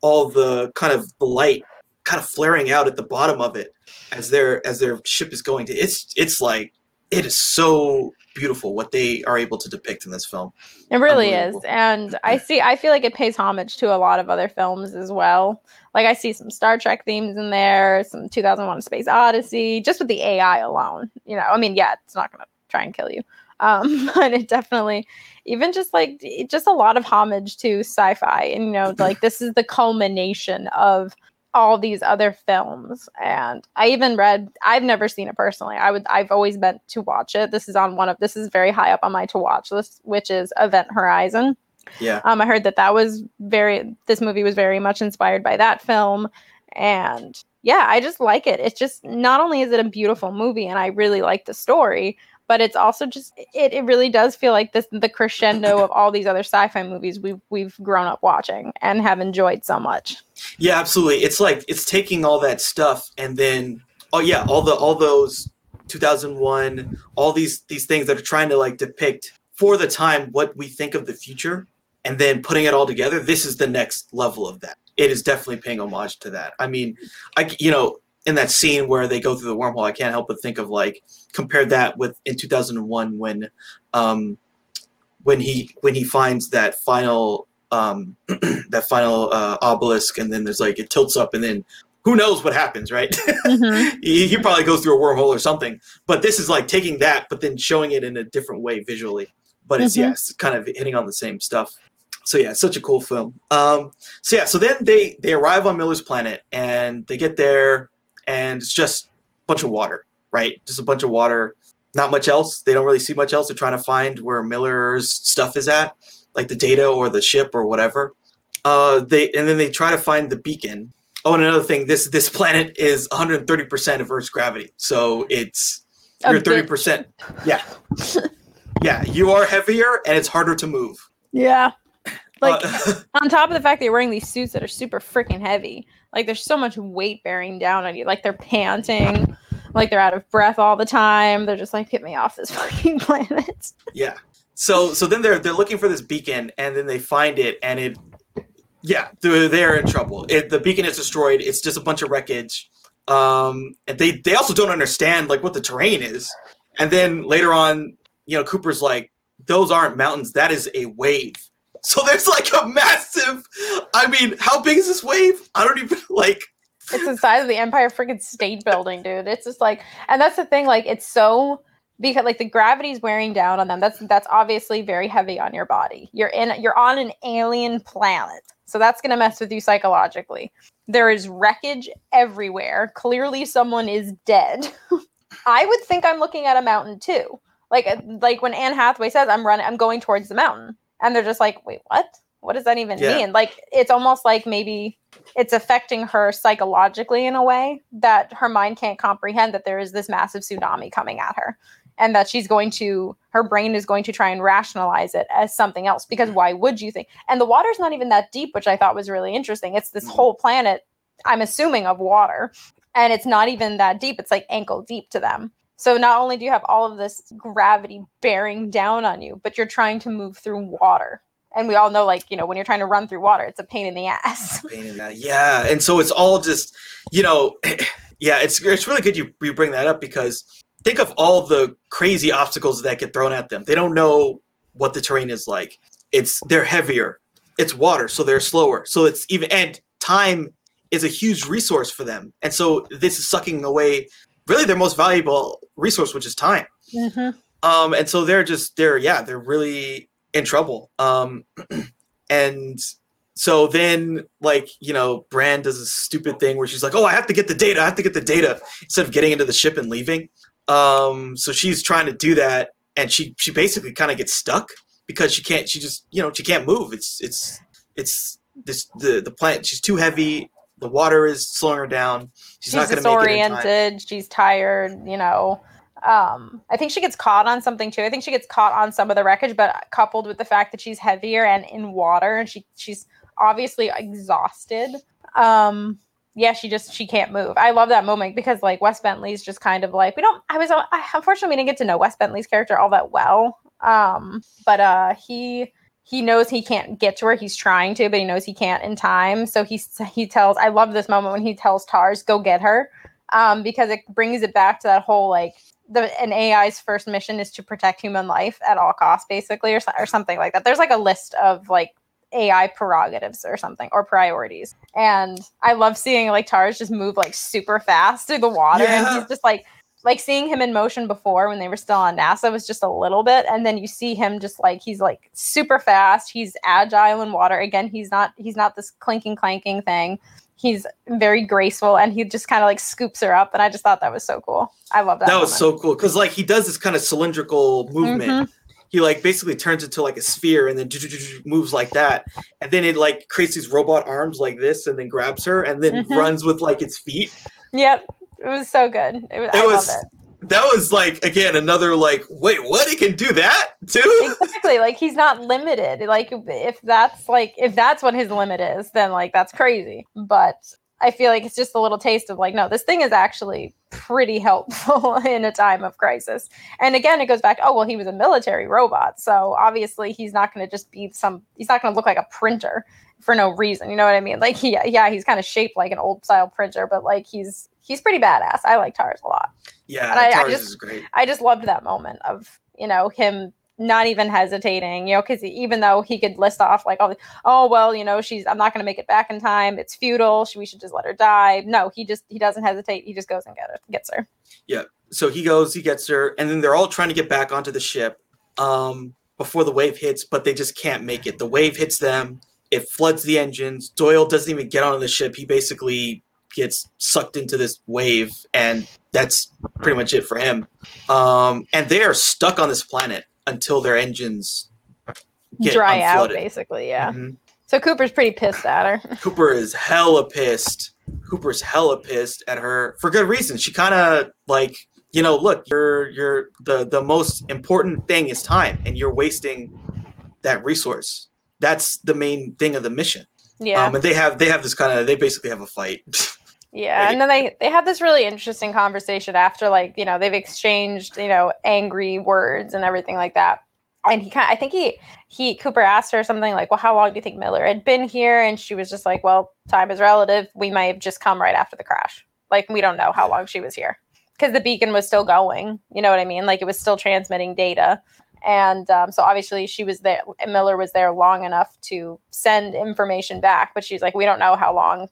all the kind of the light kind of flaring out at the bottom of it as their as their ship is going to. It's it's like it is so beautiful what they are able to depict in this film. It really is. And I see I feel like it pays homage to a lot of other films as well. Like I see some Star Trek themes in there, some 2001 Space Odyssey, just with the AI alone. You know, I mean, yeah, it's not going to try and kill you. Um, but it definitely even just like just a lot of homage to sci-fi and you know, like this is the culmination of all these other films and i even read i've never seen it personally. I would i've always meant to watch it. This is on one of this is very high up on my to watch list which is event horizon. Yeah, um i heard that that was very this movie was very much inspired by that film and yeah i just like it. It's just not only is it a beautiful movie and i really like the story but it's also just it, it really does feel like this the crescendo of all these other sci-fi movies we've we've grown up watching and have enjoyed so much yeah, absolutely. It's like it's taking all that stuff and then oh yeah, all the all those 2001, all these these things that are trying to like depict for the time what we think of the future, and then putting it all together. This is the next level of that. It is definitely paying homage to that. I mean, I you know, in that scene where they go through the wormhole, I can't help but think of like compare that with in 2001 when um, when he when he finds that final um, that final uh, obelisk, and then there's like it tilts up, and then who knows what happens, right? Mhm. he, he probably goes through a wormhole or something. But this is like taking that, but then showing it in a different way visually. But it's Mhm. yeah, it's kind of hitting on the same stuff. So yeah, it's such a cool film. Um, so yeah, so then they they arrive on Miller's planet and they get there and it's just a bunch of water, right? Just a bunch of water, not much else. They don't really see much else. They're trying to find where Miller's stuff is at, like the data or the ship or whatever. Uh, they and then they try to find the beacon. Oh, and another thing, this this planet is 130 percent of Earth's gravity, so it's A you're 30 percent. Yeah, yeah, you are heavier and it's harder to move. Yeah. Like Uh, on top of the fact that you're wearing these suits that are super freaking heavy, like there's so much weight bearing down on you. Like they're panting, like they're out of breath all the time. They're just like, get me off this fucking planet. Yeah. So so then they're they're looking for this beacon and then they find it and it yeah, they're they're in trouble. It, the beacon is destroyed. It's just a bunch of wreckage. Um and they they also don't understand like what the terrain is. And then later on, you know, Cooper's like those aren't mountains, that is a wave. So there's like a massive I mean, how big is this wave? I don't even like It's the size of the Empire freaking State Building, dude. It's just like, and that's the thing. Like, it's so because like the gravity's wearing down on them. That's that's obviously very heavy on your body. You're in, you're on an alien planet, so that's gonna mess with you psychologically. There is wreckage everywhere. Clearly, someone is dead. I would think I'm looking at a mountain too. Like, uh, like when Anne Hathaway says, "I'm running, I'm going towards the mountain," and they're just like, "Wait, what? What does that even Yeah. mean?" Like, it's almost like maybe it's affecting her psychologically in a way that her mind can't comprehend that there is this massive tsunami coming at her and that she's going to her brain is going to try and rationalize it as something else because why would you think and the water's not even that deep which i thought was really interesting it's this Mhm. whole planet i'm assuming of water and it's not even that deep it's like ankle deep to them so not only do you have all of this gravity bearing down on you but you're trying to move through water and we all know like you know when you're trying to run through water it's a pain in the ass pain in that. Yeah, and so it's all just, you know, yeah, it's it's really good you you bring that up because think of all the crazy obstacles that get thrown at them. They don't know what the terrain is like. It's they're heavier. It's water, so they're slower. So it's even and time is a huge resource for them. And so this is sucking away really their most valuable resource, which is time. mm-hmm. Um, and so they're just they're yeah they're really in trouble. Um, and so then like you know Brand does a stupid thing where she's like, oh, I have to get the data, I have to get the data instead of getting into the ship and leaving. Um, so she's trying to do that, and she she basically kind of gets stuck because she can't she just you know she can't move. It's it's it's this the the plant. She's too heavy. The water is slowing her down. She's, she's, not going to make it in disoriented. She's tired you know. Um i think she gets caught on something too. I think she gets caught on some of the wreckage but coupled with the fact that she's heavier and in water and she she's obviously exhausted um yeah she just she can't move. I love that moment because like wes bentley's just kind of like we don't i was I, unfortunately we didn't get to know wes bentley's character all that well. Um but uh he he knows he can't get to her. He's trying to, but he knows he can't in time. So he he tells. I love this moment when he tells Tars, "Go get her," um, because it brings it back to that whole like the an AI's first mission is to protect human life at all costs, basically, or or something like that. There's like a list of like AI prerogatives or something or priorities, and I love seeing like Tars just move like super fast through the water, and he's just like like seeing him in motion before when they were still on NASA was just a little bit, and then you see him just like he's like super fast. He's agile in water. Again, he's not he's not this clinking clanking thing. He's very graceful, and he just kind of like scoops her up, and I just thought that was so cool. I love that. that was moment. so cool because like he does this kind of cylindrical movement Mhm. he like basically turns into like a sphere and then moves like that and then it like creates these robot arms like this and then grabs her and then Mhm. runs with like its feet Yep, it was so good. It was. It was- love it. that was like again another like wait what? He can do that too? Exactly. Like he's not limited. Like if that's like if that's what his limit is then like that's crazy. But i feel like it's just a little taste of like no this thing is actually pretty helpful in a time of crisis. And again it goes back oh well he was a military robot. So obviously he's not going to just be some he's not going to look like a printer for no reason. You know what i mean? Like he, yeah he's kind of shaped like an old style printer but like he's he's pretty badass. I like Tars a lot. Yeah, And I- I Tars just- is great. I just loved that moment of you know him not even hesitating, you know, because even though he could list off like all the, oh well, you know, she's I'm not going to make it back in time. It's futile. She, we should just let her die. No, he just he doesn't hesitate. He just goes and get it, gets her. Yeah. So he goes, he gets her, and then they're all trying to get back onto the ship um, before the wave hits, but they just can't make it. The wave hits them. It floods the engines. Doyle doesn't even get onto the ship. He basically gets sucked into this wave, and that's pretty much it for him. Um, and they are stuck on this planet until their engines get Dry out, basically. Yeah. Mhm. So Cooper's pretty pissed at her. Cooper is hella pissed. Cooper's hella pissed at her for good reason. She kind of like, you know, look, you're you're the the most important thing is time, and you're wasting that resource. That's the main thing of the mission. Yeah. Um, and they have they have this kind of they basically have a fight. Yeah, and then they they have this really interesting conversation after like you know they've exchanged you know angry words and everything like that. And he kind I think he he Cooper asked her something like, "Well, how long do you think Miller had been here?" And she was just like, "Well, time is relative. We might have just come right after the crash. Like we don't know how long she was here because the beacon was still going. You know what I mean? Like it was still transmitting data." And um, so obviously she was there. Miller was there long enough to send information back, but she's like, we don't know how long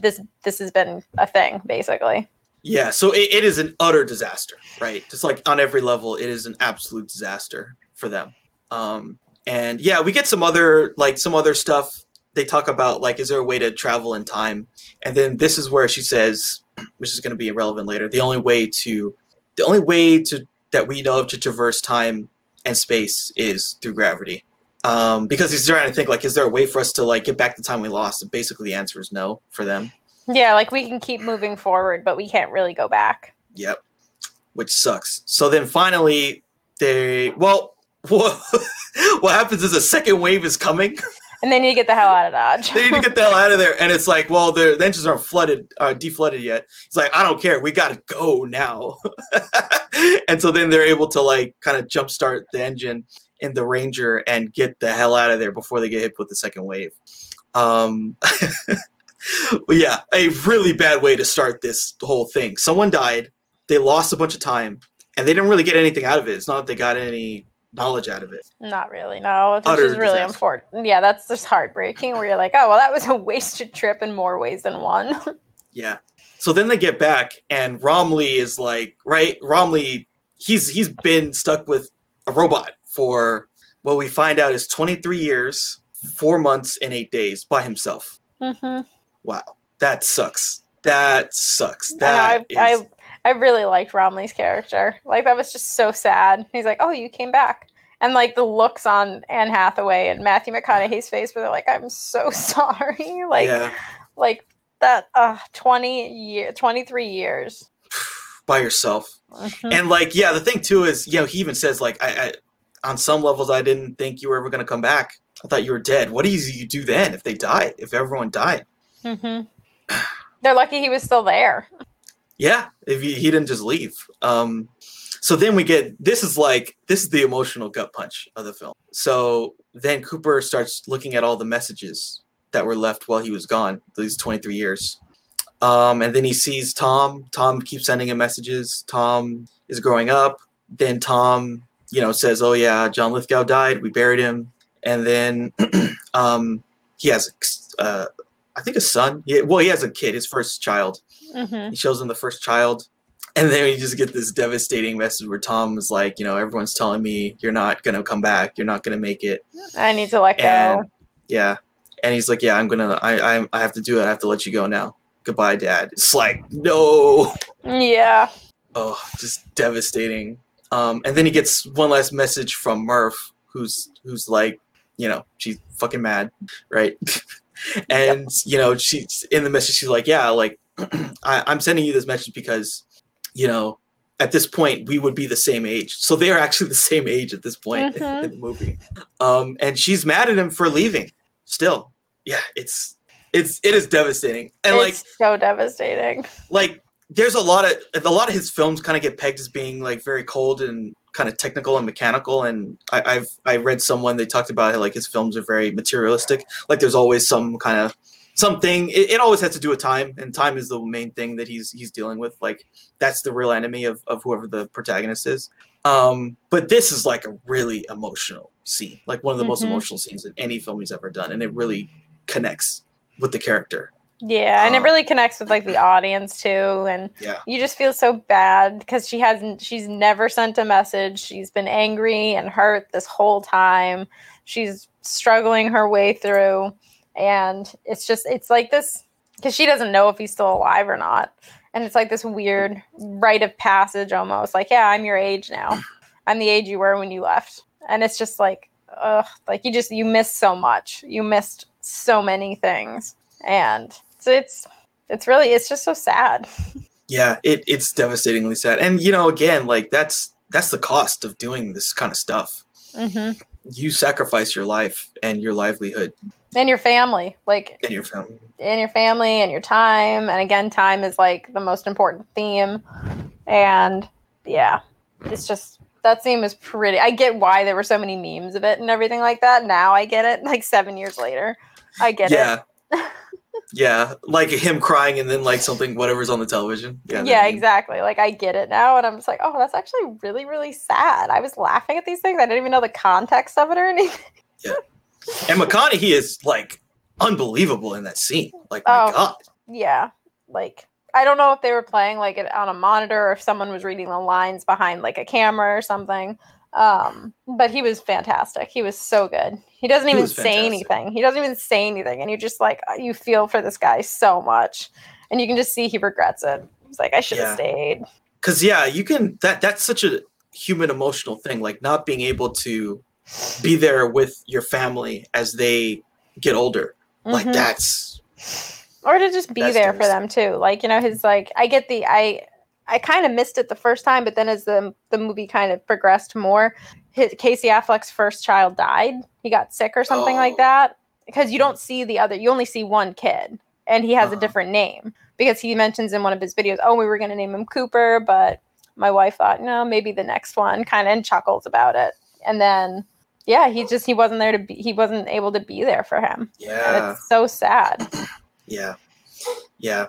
this this has been a thing basically. yeah, so it, it is an utter disaster, right? Just like on every level, it is an absolute disaster for them. Um, and yeah, we get some other like some other stuff. They talk about like, is there a way to travel in time? And then this is where she says, which is going to be irrelevant later. The only way to, the only way to that we know of to traverse time and space is through gravity. Um, because he's trying to think like, is there a way for us to like get back the time we lost? And basically, the answer is no for them. Yeah, like we can keep moving forward, but we can't really go back. Yep. Which sucks. So then finally they well what, what happens is a second wave is coming. And they need to get the hell out of Dodge. they need to get the hell out of there. And it's like, well, the the engines aren't flooded, uh, deflooded yet. It's like, I don't care. We gotta go now. and so then they're able to like kind of jumpstart the engine in the Ranger and get the hell out of there before they get hit with the second wave. Um yeah, a really bad way to start this whole thing. Someone died, they lost a bunch of time, and they didn't really get anything out of it. It's not that they got any knowledge out of it. Not really, no. Which is really disaster. important. Yeah, that's just heartbreaking where you're like, oh well that was a wasted trip in more ways than one. Yeah. So then they get back, and Romilly is like, right? Romilly, he's he's been stuck with a robot for what we find out is 23 years, four months, and eight days by himself. hmm Wow, that sucks. That sucks. I, That know, I, is- I I really liked Romilly's character. Like that was just so sad. He's like, "Oh, you came back," and like the looks on Anne Hathaway and Matthew McConaughey's face, where they're like, "I'm so sorry." like, yeah, like that. Uh, twenty year, twenty three years. by yourself. Mhm. And like, yeah, the thing too is, you know, he even says like, I, I on some levels, I didn't think you were ever going to come back. I thought you were dead. What do you, do then if they die? If everyone died? Mhm. They're lucky he was still there. Yeah, if he, he didn't just leave. Um, so then we get this is like this is the emotional gut punch of the film. So then Cooper starts looking at all the messages that were left while he was gone, these 23 years. Um, and then he sees Tom. Tom keeps sending him messages. Tom is growing up. Then Tom, you know, says, "Oh yeah, John Lithgow died. We buried him." And then um, he has, uh, I think, a son. Yeah, well, he has a kid, his first child. Hmm he shows him the first child. And then we just get this devastating message where tom is like you know everyone's telling me you're not gonna come back. You're not gonna make it. I need to let go. yeah. And he's like yeah i'm gonna i i, I have to do it. I have to let you go now. Goodbye dad. It's like no. Yeah. oh just devastating um and then he gets one last message from murph who's who's like you know she's fucking mad right? And you know she's in the message she's like yeah like I, i'm sending you this message because you know at this point we would be the same age. So they're actually the same age at this point in the movie. Um and she's mad at him for leaving. Still yeah it's it's it is devastating. And like it's so devastating. like there's a lot of a lot of his films kind of get pegged as being like very cold and kind of technical and mechanical and I, I've I read someone they talked about how like his films are very materialistic like there's always some kind of something. It, it always has to do with time, and time is the main thing that he's he's dealing with. Like that's the real enemy of of whoever the protagonist is. Um, but this is like a really emotional scene, like one of the most Mhm. emotional scenes in any film he's ever done, and it really connects with the character. Yeah, and it really connects with like the audience too, and Yeah. you just feel so bad because she hasn't. She's never sent a message. She's been angry and hurt this whole time. She's struggling her way through, and it's just it's like this because she doesn't know if he's still alive or not, and it's like this weird rite of passage almost. Like, yeah, I'm your age now. I'm the age you were when you left, and it's just like, ugh, like you just you miss so much. You missed so many things, and it's it's really it's just so sad. Yeah, it, it's devastatingly sad. And you know, again, like that's that's the cost of doing this kind of stuff. Mm-hmm. You sacrifice your life and your livelihood And your family, like and your family. and your family and your time, and again, time is like the most important theme. And yeah, it's just that theme is pretty. I get why there were so many memes of it and everything like that. Now I get it. Like seven years later, I get Yeah. it. yeah, like him crying and then like something whatever's on the television. Yeah, Yeah, exactly. Like I get it now, and I'm just like, oh, that's actually really, really sad. I was laughing at these things. I didn't even know the context of it or anything. Yeah, and McConaughey is like unbelievable in that scene. Like my Oh. god. yeah like i don't know if they were playing like it on a monitor or if someone was reading the lines behind like a camera or something um but he was fantastic. He was so good. He doesn't even was say anything. He doesn't even say anything and you just like you feel for this guy so much and you can just see he regrets it. He's like i should have Yeah. stayed. Cause yeah, you can that that's such a human emotional thing, like not being able to be there with your family as they get older. Like Mhm. that's or to just be there for them too. Like you know his like i get the i i kind of missed it the first time but then as the the movie kind of progressed more his, casey affleck's first child died he got sick or something like Oh. that because you don't see the other you only see one kid and he has a Uh-huh. different name because he mentions in one of his videos oh we were going to name him cooper but my wife thought no maybe the next one kind of and chuckles about it and then yeah he just he wasn't there to be he wasn't able to be there for him and yeah. it's so sad Yeah. Yeah.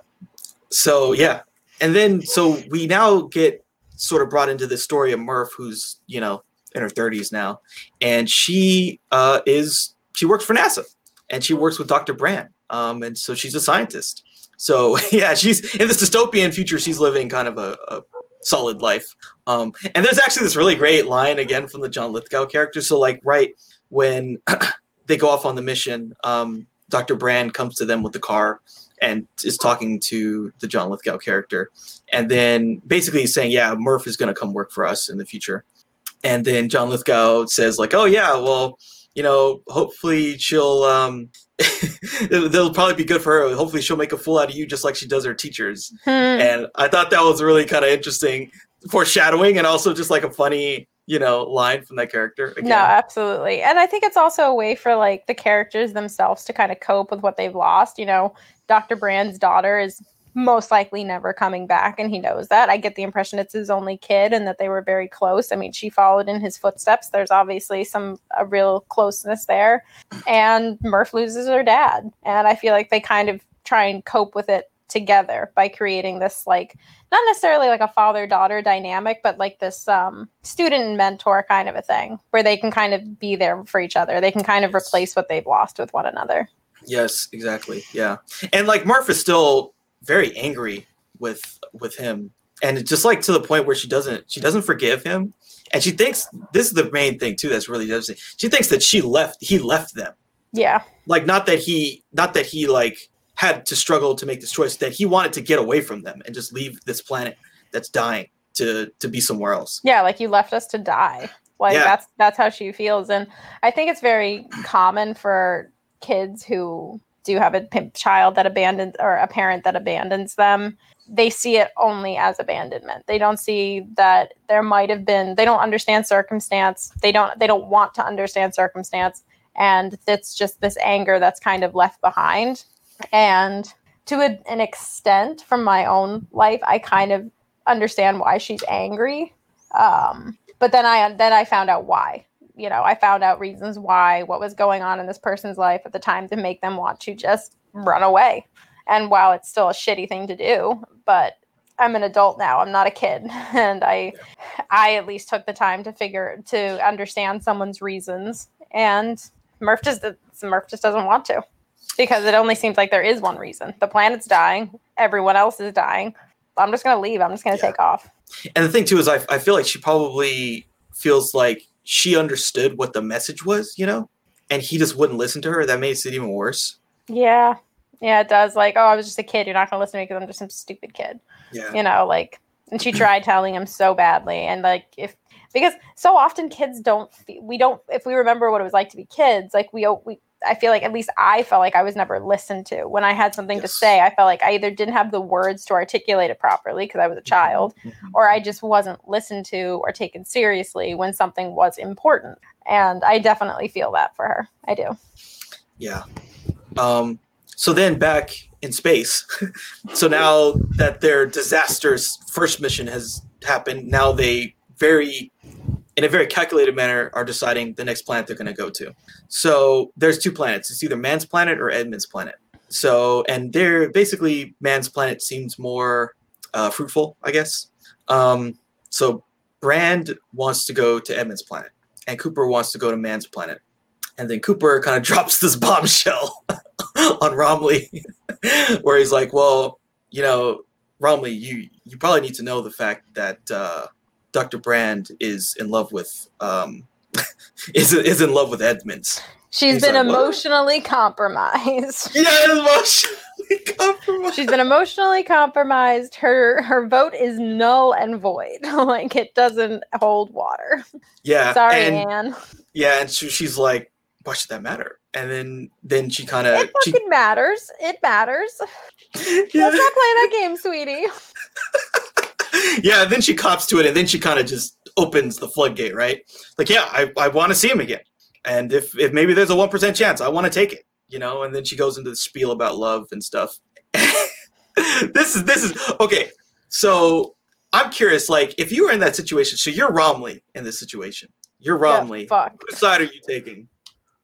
So yeah. And then so we now get sort of brought into the story of Murph, who's, you know, in her 30s now. And she uh is she works for NASA and she works with Dr. Brand. Um, and so she's a scientist. So yeah, she's in this dystopian future, she's living kind of a, a solid life. Um, and there's actually this really great line again from the John Lithgow character. So like right when they go off on the mission, um, Dr. Brand comes to them with the car and is talking to the John Lithgow character. And then basically saying, Yeah, Murph is gonna come work for us in the future. And then John Lithgow says, like, oh yeah, well, you know, hopefully she'll um they'll probably be good for her. Hopefully she'll make a fool out of you just like she does her teachers. Hmm. And I thought that was really kind of interesting foreshadowing and also just like a funny, you know, line from that character. Again. No, absolutely. And I think it's also a way for like the characters themselves to kind of cope with what they've lost. You know, Dr. Brand's daughter is most likely never coming back and he knows that. I get the impression it's his only kid and that they were very close. I mean, she followed in his footsteps. There's obviously some a real closeness there. And Murph loses her dad. And I feel like they kind of try and cope with it together by creating this like not necessarily like a father daughter dynamic but like this um student and mentor kind of a thing where they can kind of be there for each other they can kind of replace what they've lost with one another Yes, exactly. Yeah. And like Murph is still very angry with with him. And just like to the point where she doesn't she doesn't forgive him. And she thinks this is the main thing too that's really devastating. She thinks that she left he left them. yeah Like not that he not that he like had to struggle to make this choice, that he wanted to get away from them and just leave this planet that's dying to to be somewhere else. yeah like you left us to die. Like Yeah. that's that's how she feels. And i think it's very common for kids who do have a child that abandons or a parent that abandons them. They see it only as abandonment. They don't see that there might have been they don't understand circumstance. They don't they don't want to understand circumstance. And it's just this anger that's kind of left behind and to a, an extent from my own life i kind of understand why she's angry um but then i then i found out why you know, I found out reasons why, what was going on in this person's life at the time to make them want to just run away. And while it's still a shitty thing to do, but I'm an adult now. I'm not a kid, and I, I at least took the time to figure to understand someone's reasons. And Murph just Murph just doesn't want to, because it only seems like there is one reason. The planet's dying. Everyone else is dying. I'm just gonna leave. I'm just gonna Yeah. take off. And the thing too is, I I feel like she probably feels like she understood what the message was, you know, and he just wouldn't listen to her. That makes it even worse. Yeah, yeah, it does. Like, oh, I was just a kid. You're not gonna listen to me because I'm just some stupid kid. Yeah. you know like and she tried telling him so badly and like if because so often kids don't we don't if we remember what it was like to be kids like we we I feel like at least I felt like I was never listened to when I had something to say. I felt like I either didn't have the words to articulate it properly because I was a child, Mhm. or I just wasn't listened to or taken seriously when something was important. And I definitely feel that for her. I do. Yeah. Um, so then back in space. so now that their disastrous first mission has happened, now they very, in a very calculated manner, are deciding the next planet they're going to go to. So there's two planets. It's either Mann's planet or Edmund's planet. So, and they're basically Mann's planet seems more uh, fruitful, I guess. Um, so Brand wants to go to Edmund's planet, and Cooper wants to go to Mann's planet. And then Cooper kind of drops this bombshell on Romilly, where he's like, "Well, you know, Romilly, you you probably need to know the fact that uh, Dr. Brand is in love with um, is is in love with Edmunds. She's He's been like, "What?" emotionally compromised. Yeah, emotionally compromised. She's been emotionally compromised. Her her vote is null and void. like it doesn't hold water. yeah, Sorry, and, Anne. yeah, and she, she's like, "Why should that matter?" And then then she kind of It fucking matters. It matters. yeah, Let's not play that game, sweetie. yeah, then she cops to it, and then she kind of just opens the floodgate, right? Like, yeah, I, I want to see him again, and if if maybe there's a one percent chance, I want to take it, you know. And then she goes into the spiel about love and stuff. this is this is okay. So I'm curious, like, if you were in that situation, so you're Romilly in this situation, you're Yeah, Romilly. fuck. Which side are you taking?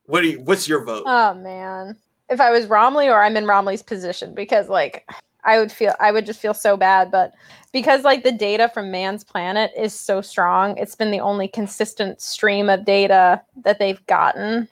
What are you? What's your vote? Oh man. If I was Romilly or I'm in Romilly's position, because like I would feel I would just feel so bad. But because like the data from Mann's planet is so strong, it's been the only consistent stream of data that they've gotten.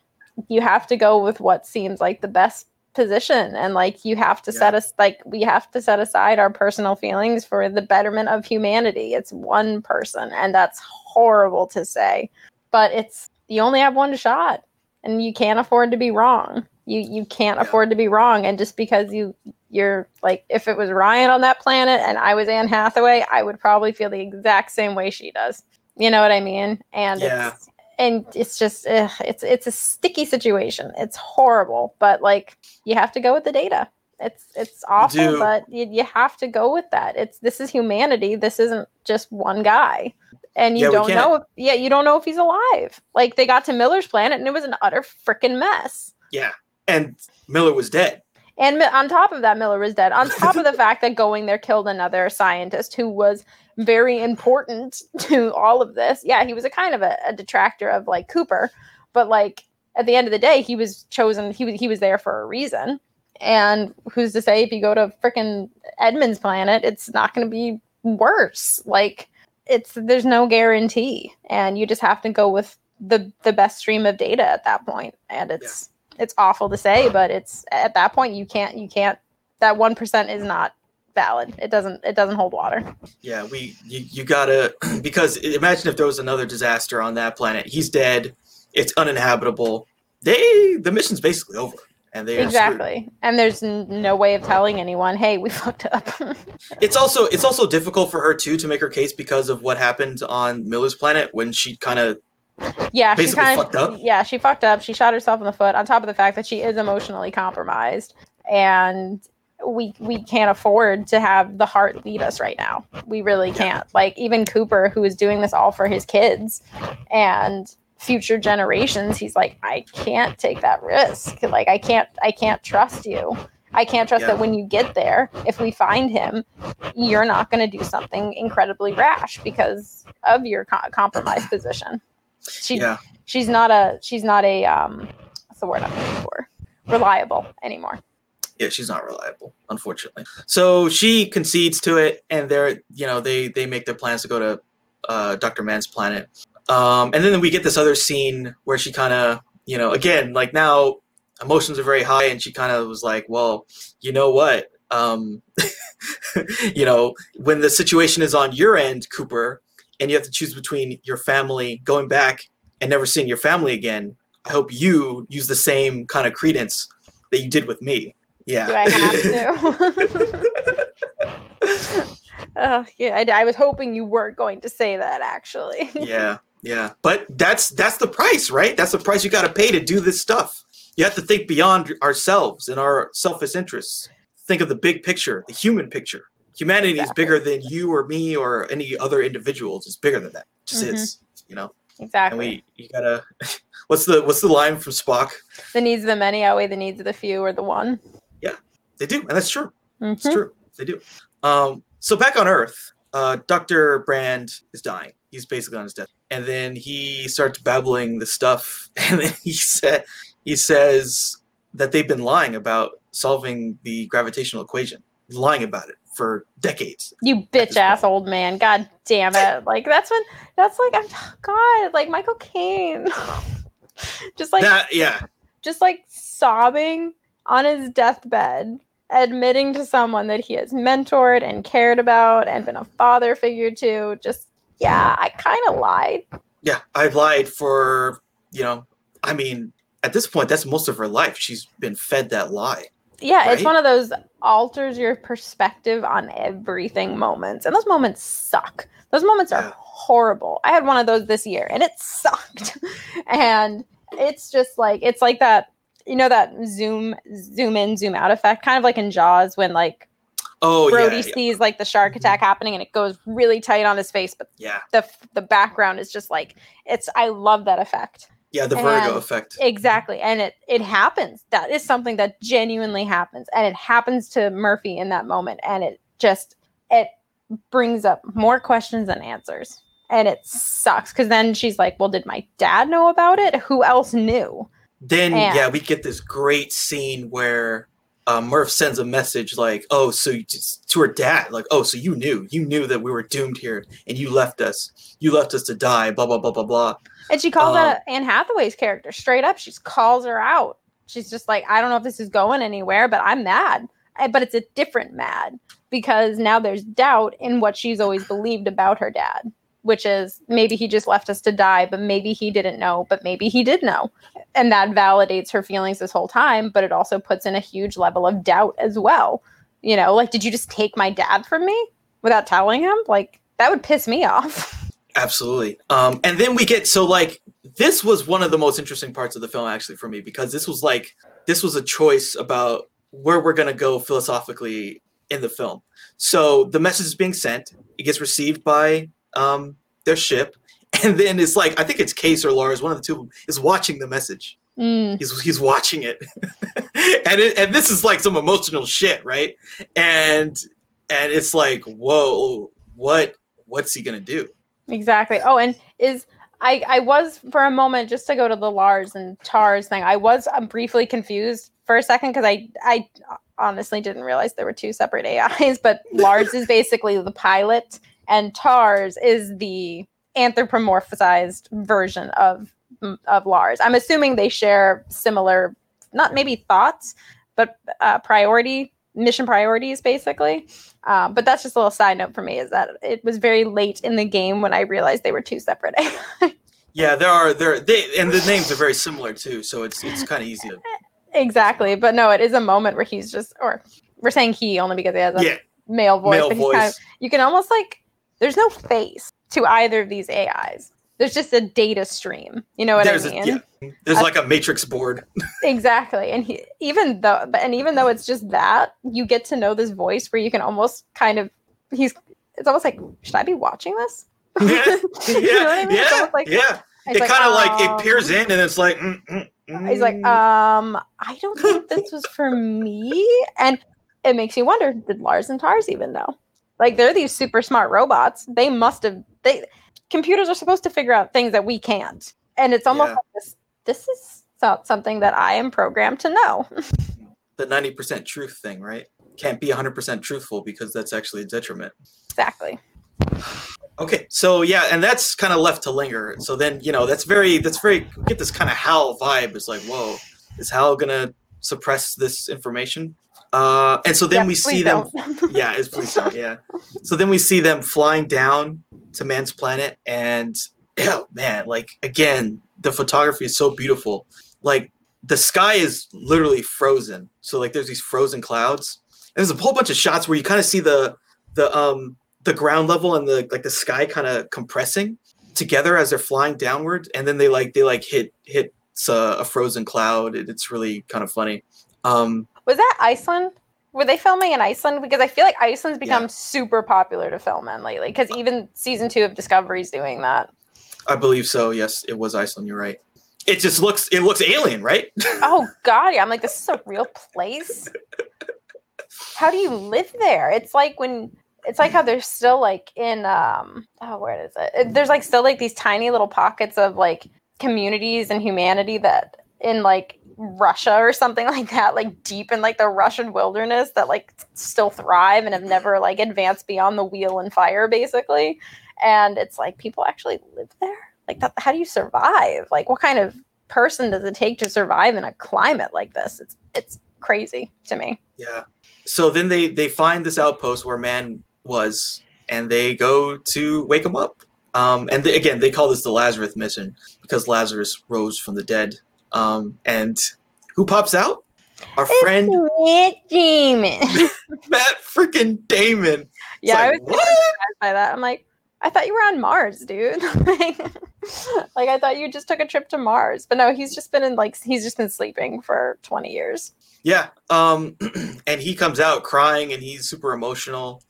You have to go with what seems like the best position. And like you have to set us like we have to set aside our personal feelings for the betterment of humanity. It's one person, and that's horrible to say. But it's you only have one shot and you can't afford to be wrong. You you can't Yeah. afford to be wrong. And just because you you're like if it was Ryan on that planet and I was Anne Hathaway, I would probably feel the exact same way she does. You know what I mean? And Yeah. it's and it's just ugh, it's it's a sticky situation. It's horrible, but like you have to go with the data. It's it's awful, but you, you have to go with that. It's this is humanity. This isn't just one guy and you Yeah, don't know if yeah you don't know if he's alive like they got to miller's planet and it was an utter freaking mess yeah, and Miller was dead. And on top of that miller was dead. On top of the fact that going there killed another scientist who was very important to all of this. Yeah he was a kind of a, a detractor of like cooper but like at the end of the day he was chosen he was he was there for a reason. And who's to say if you go to freaking edmund's planet it's not going to be worse. Like it's there's no guarantee. And you just have to go with the the best stream of data at that point. And it's it's awful to say but it's at that point you can't you can't that 1% is not valid it doesn't it doesn't hold water Yeah, we you, you gotta because imagine if there was another disaster on that planet. He's dead. It's uninhabitable. They the mission's basically over, and they exactly and there's n- no way of telling anyone hey we fucked up It's also it's also difficult for her too to make her case because of what happened on Miller's planet when she kind of yeah she kind fucked of up. yeah she fucked up. She shot herself in the foot on top of the fact that she is emotionally compromised. And we we can't afford to have the heart lead us right now. We really can't. Like even cooper who is doing this all for his kids and future generations he's like i can't take that risk. Like i can't i can't trust you. I can't trust Yeah. that when you get there if we find him you're not going to do something incredibly rash because of your co- compromised position She Yeah. she's not a she's not a um what's the word I'm looking for? Reliable anymore. Yeah, she's not reliable, unfortunately. So she concedes to it, and they're you know they they make their plans to go to uh, Doctor Mann's planet. Um, and then we get this other scene where she kind of you know again like now emotions are very high, and she kind of was like, well, you know what. Um, you know, when the situation is on your end, Cooper, and you have to choose between your family going back and never seeing your family again, I hope you use the same kind of credence that you did with me. Yeah. Do I have to? uh, yeah, I, I was hoping you weren't going to say that actually. yeah, yeah. But that's that's the price, right? That's the price you got to pay to do this stuff. You have to think beyond ourselves and our selfish interests. Think of the big picture, the human picture. Humanity is bigger than you or me or any other individuals. It's bigger than that. It just Mhm. is, you know. Exactly. And we you gotta. What's the what's the line from Spock? the needs of the many outweigh the needs of the few or the one. Yeah, they do, and that's true. It's Mhm. true. They do. Um, so back on Earth, uh, Dr. Brand is dying. He's basically on his death. And then he starts babbling the stuff. And then he said he says that they've been lying about solving the gravitational equation, lying about it for decades. You bitch ass old man. God damn it. Like that's when that's like I'm God, like Michael Caine. just like that yeah. just like sobbing on his deathbed, admitting to someone that he has mentored and cared about and been a father figure to. Just yeah, I kind of lied. Yeah. I've lied for, you know, I mean, at this point, that's most of her life. She's been fed that lie. Yeah, it's one of those alters your perspective on everything moments. And those moments suck. Those moments are horrible. I had one of those this year and it sucked. and it's just like it's like that you know that zoom zoom in zoom out effect kind of like in jaws when like Oh brody yeah, yeah. sees like the shark attack mm-hmm. happening and it goes really tight on his face but Yeah. the the background is just like it's i love that effect Yeah, the Vertigo And- effect. exactly and it it happens that is something that genuinely happens and it happens to murphy in that moment and it just it brings up more questions than answers and it sucks because then she's like well did my dad know about it who else knew Then And- yeah, we get this great scene where uh, Murph sends a message like, "Oh, so you just, to her dad, like, oh, so you knew, you knew that we were doomed here, and you left us, you left us to die." Blah blah blah blah blah. And she calls Um, out anne hathaway's character straight up. She calls her out. She's just like i don't know if this is going anywhere but i'm mad. Eh, but it's a different mad because now there's doubt in what she's always believed about her dad which is maybe he just left us to die but maybe he didn't know but maybe he did know. And that validates her feelings this whole time but it also puts in a huge level of doubt as well. You know like did you just take my dad from me without telling him? Like that would piss me off Absolutely. Um, and then we get so like this was one of the most interesting parts of the film actually for me because this was like this was a choice about where we're gonna go philosophically in the film. So the message is being sent. It gets received by um, their ship, and then it's like I think it's Case or Lars, one of the two of them, is watching the message. Mm, He's he's watching it, and it, and this is like some emotional shit, right? And and it's like, whoa, what what's he gonna do? Exactly oh and is I, I was for a moment just to go to the Lars and Tars thing. I was um, briefly confused for a second because I I honestly didn't realize there were two separate AIs. But Lars is basically the pilot, and Tars is the anthropomorphized version of of Lars. I'm assuming they share similar, not maybe thoughts, but uh, priority mission priorities basically. Um, but that's just a little side note for me is that it was very late in the game when I realized they were two separate AIs. Yeah, there are there they and the names are very similar too, so it's it's kind of easy to exactly. But no, it is a moment where he's just, or we're saying he only because he has a yeah male voice. male but he's kind voice. of, you can almost like, there's no face to either of these AIs. There's just a data stream. You know what There's I a, mean? yeah, there's like a matrix board. Exactly. And he, even though, but and even though it's just that, you get to know this voice where you can almost kind of, he's, it's almost like, should I be watching this? yeah, You know what I mean? Yeah, like- yeah. It kind of like, um, it peers in and it's like mm, mm, mm. He's like, um, I don't think this was for me. And it makes you wonder, did Lars and Tars even know? Like they're these super smart robots. They must have they computers are supposed to figure out things that we can't. And it's almost Yeah. like this this is so- something that I am programmed to know. The 90% truth thing, right? Can't be 100% truthful because that's actually a detriment. exactly. Okay, so yeah, and that's kind of left to linger. So then, you know, that's very, that's very, get this kind of Hal vibe. It's like, whoa, is Hal gonna suppress this information? Uh, and so then Yeah, we see them. Yeah, it's please don't, yeah. So then we see them flying down to Mann's planet, and oh man, like again, the photography is so beautiful. Like the sky is literally frozen. So like there's these frozen clouds. And there's a whole bunch of shots where you kind of see the the um the ground level and the like the sky kind of compressing together as they're flying downward, and then they like they like hit hit uh, a frozen cloud. It, it's really kind of funny. Um, Was that Iceland? Were they filming in Iceland? Because I feel like Iceland's become Yeah. super popular to film in lately. Because even season two of Discovery's doing that. I believe so. Yes, it was Iceland. You're right. It just looks it looks alien, right? Oh God, yeah. I'm like, this is a real place. How do you live there? It's like when it's like how there's still like in um oh where is it? It- There's like still like these tiny little pockets of like communities and humanity that in like Russia or something like that, like deep in like the Russian wilderness that like still thrive and have never like advanced beyond the wheel and fire basically. And it's like people actually live there. Like that, how do you survive? Like what kind of person does it take to survive in a climate like this? It's it's crazy to me. Yeah. So then they they find this outpost where Mann was, and they go to wake him up. Um, and they, again, they call this the Lazarus mission because Lazarus rose from the dead. Um, and who pops out? Our friend Matt Damon. Matt freaking Damon. yeah, I was like, what? surprised by that. I'm like, I thought you were on Mars, dude. like, like, I thought you just took a trip to Mars, but no, he's just been in like he's just been sleeping for 20 years. Yeah. Um, and he comes out crying and he's super emotional.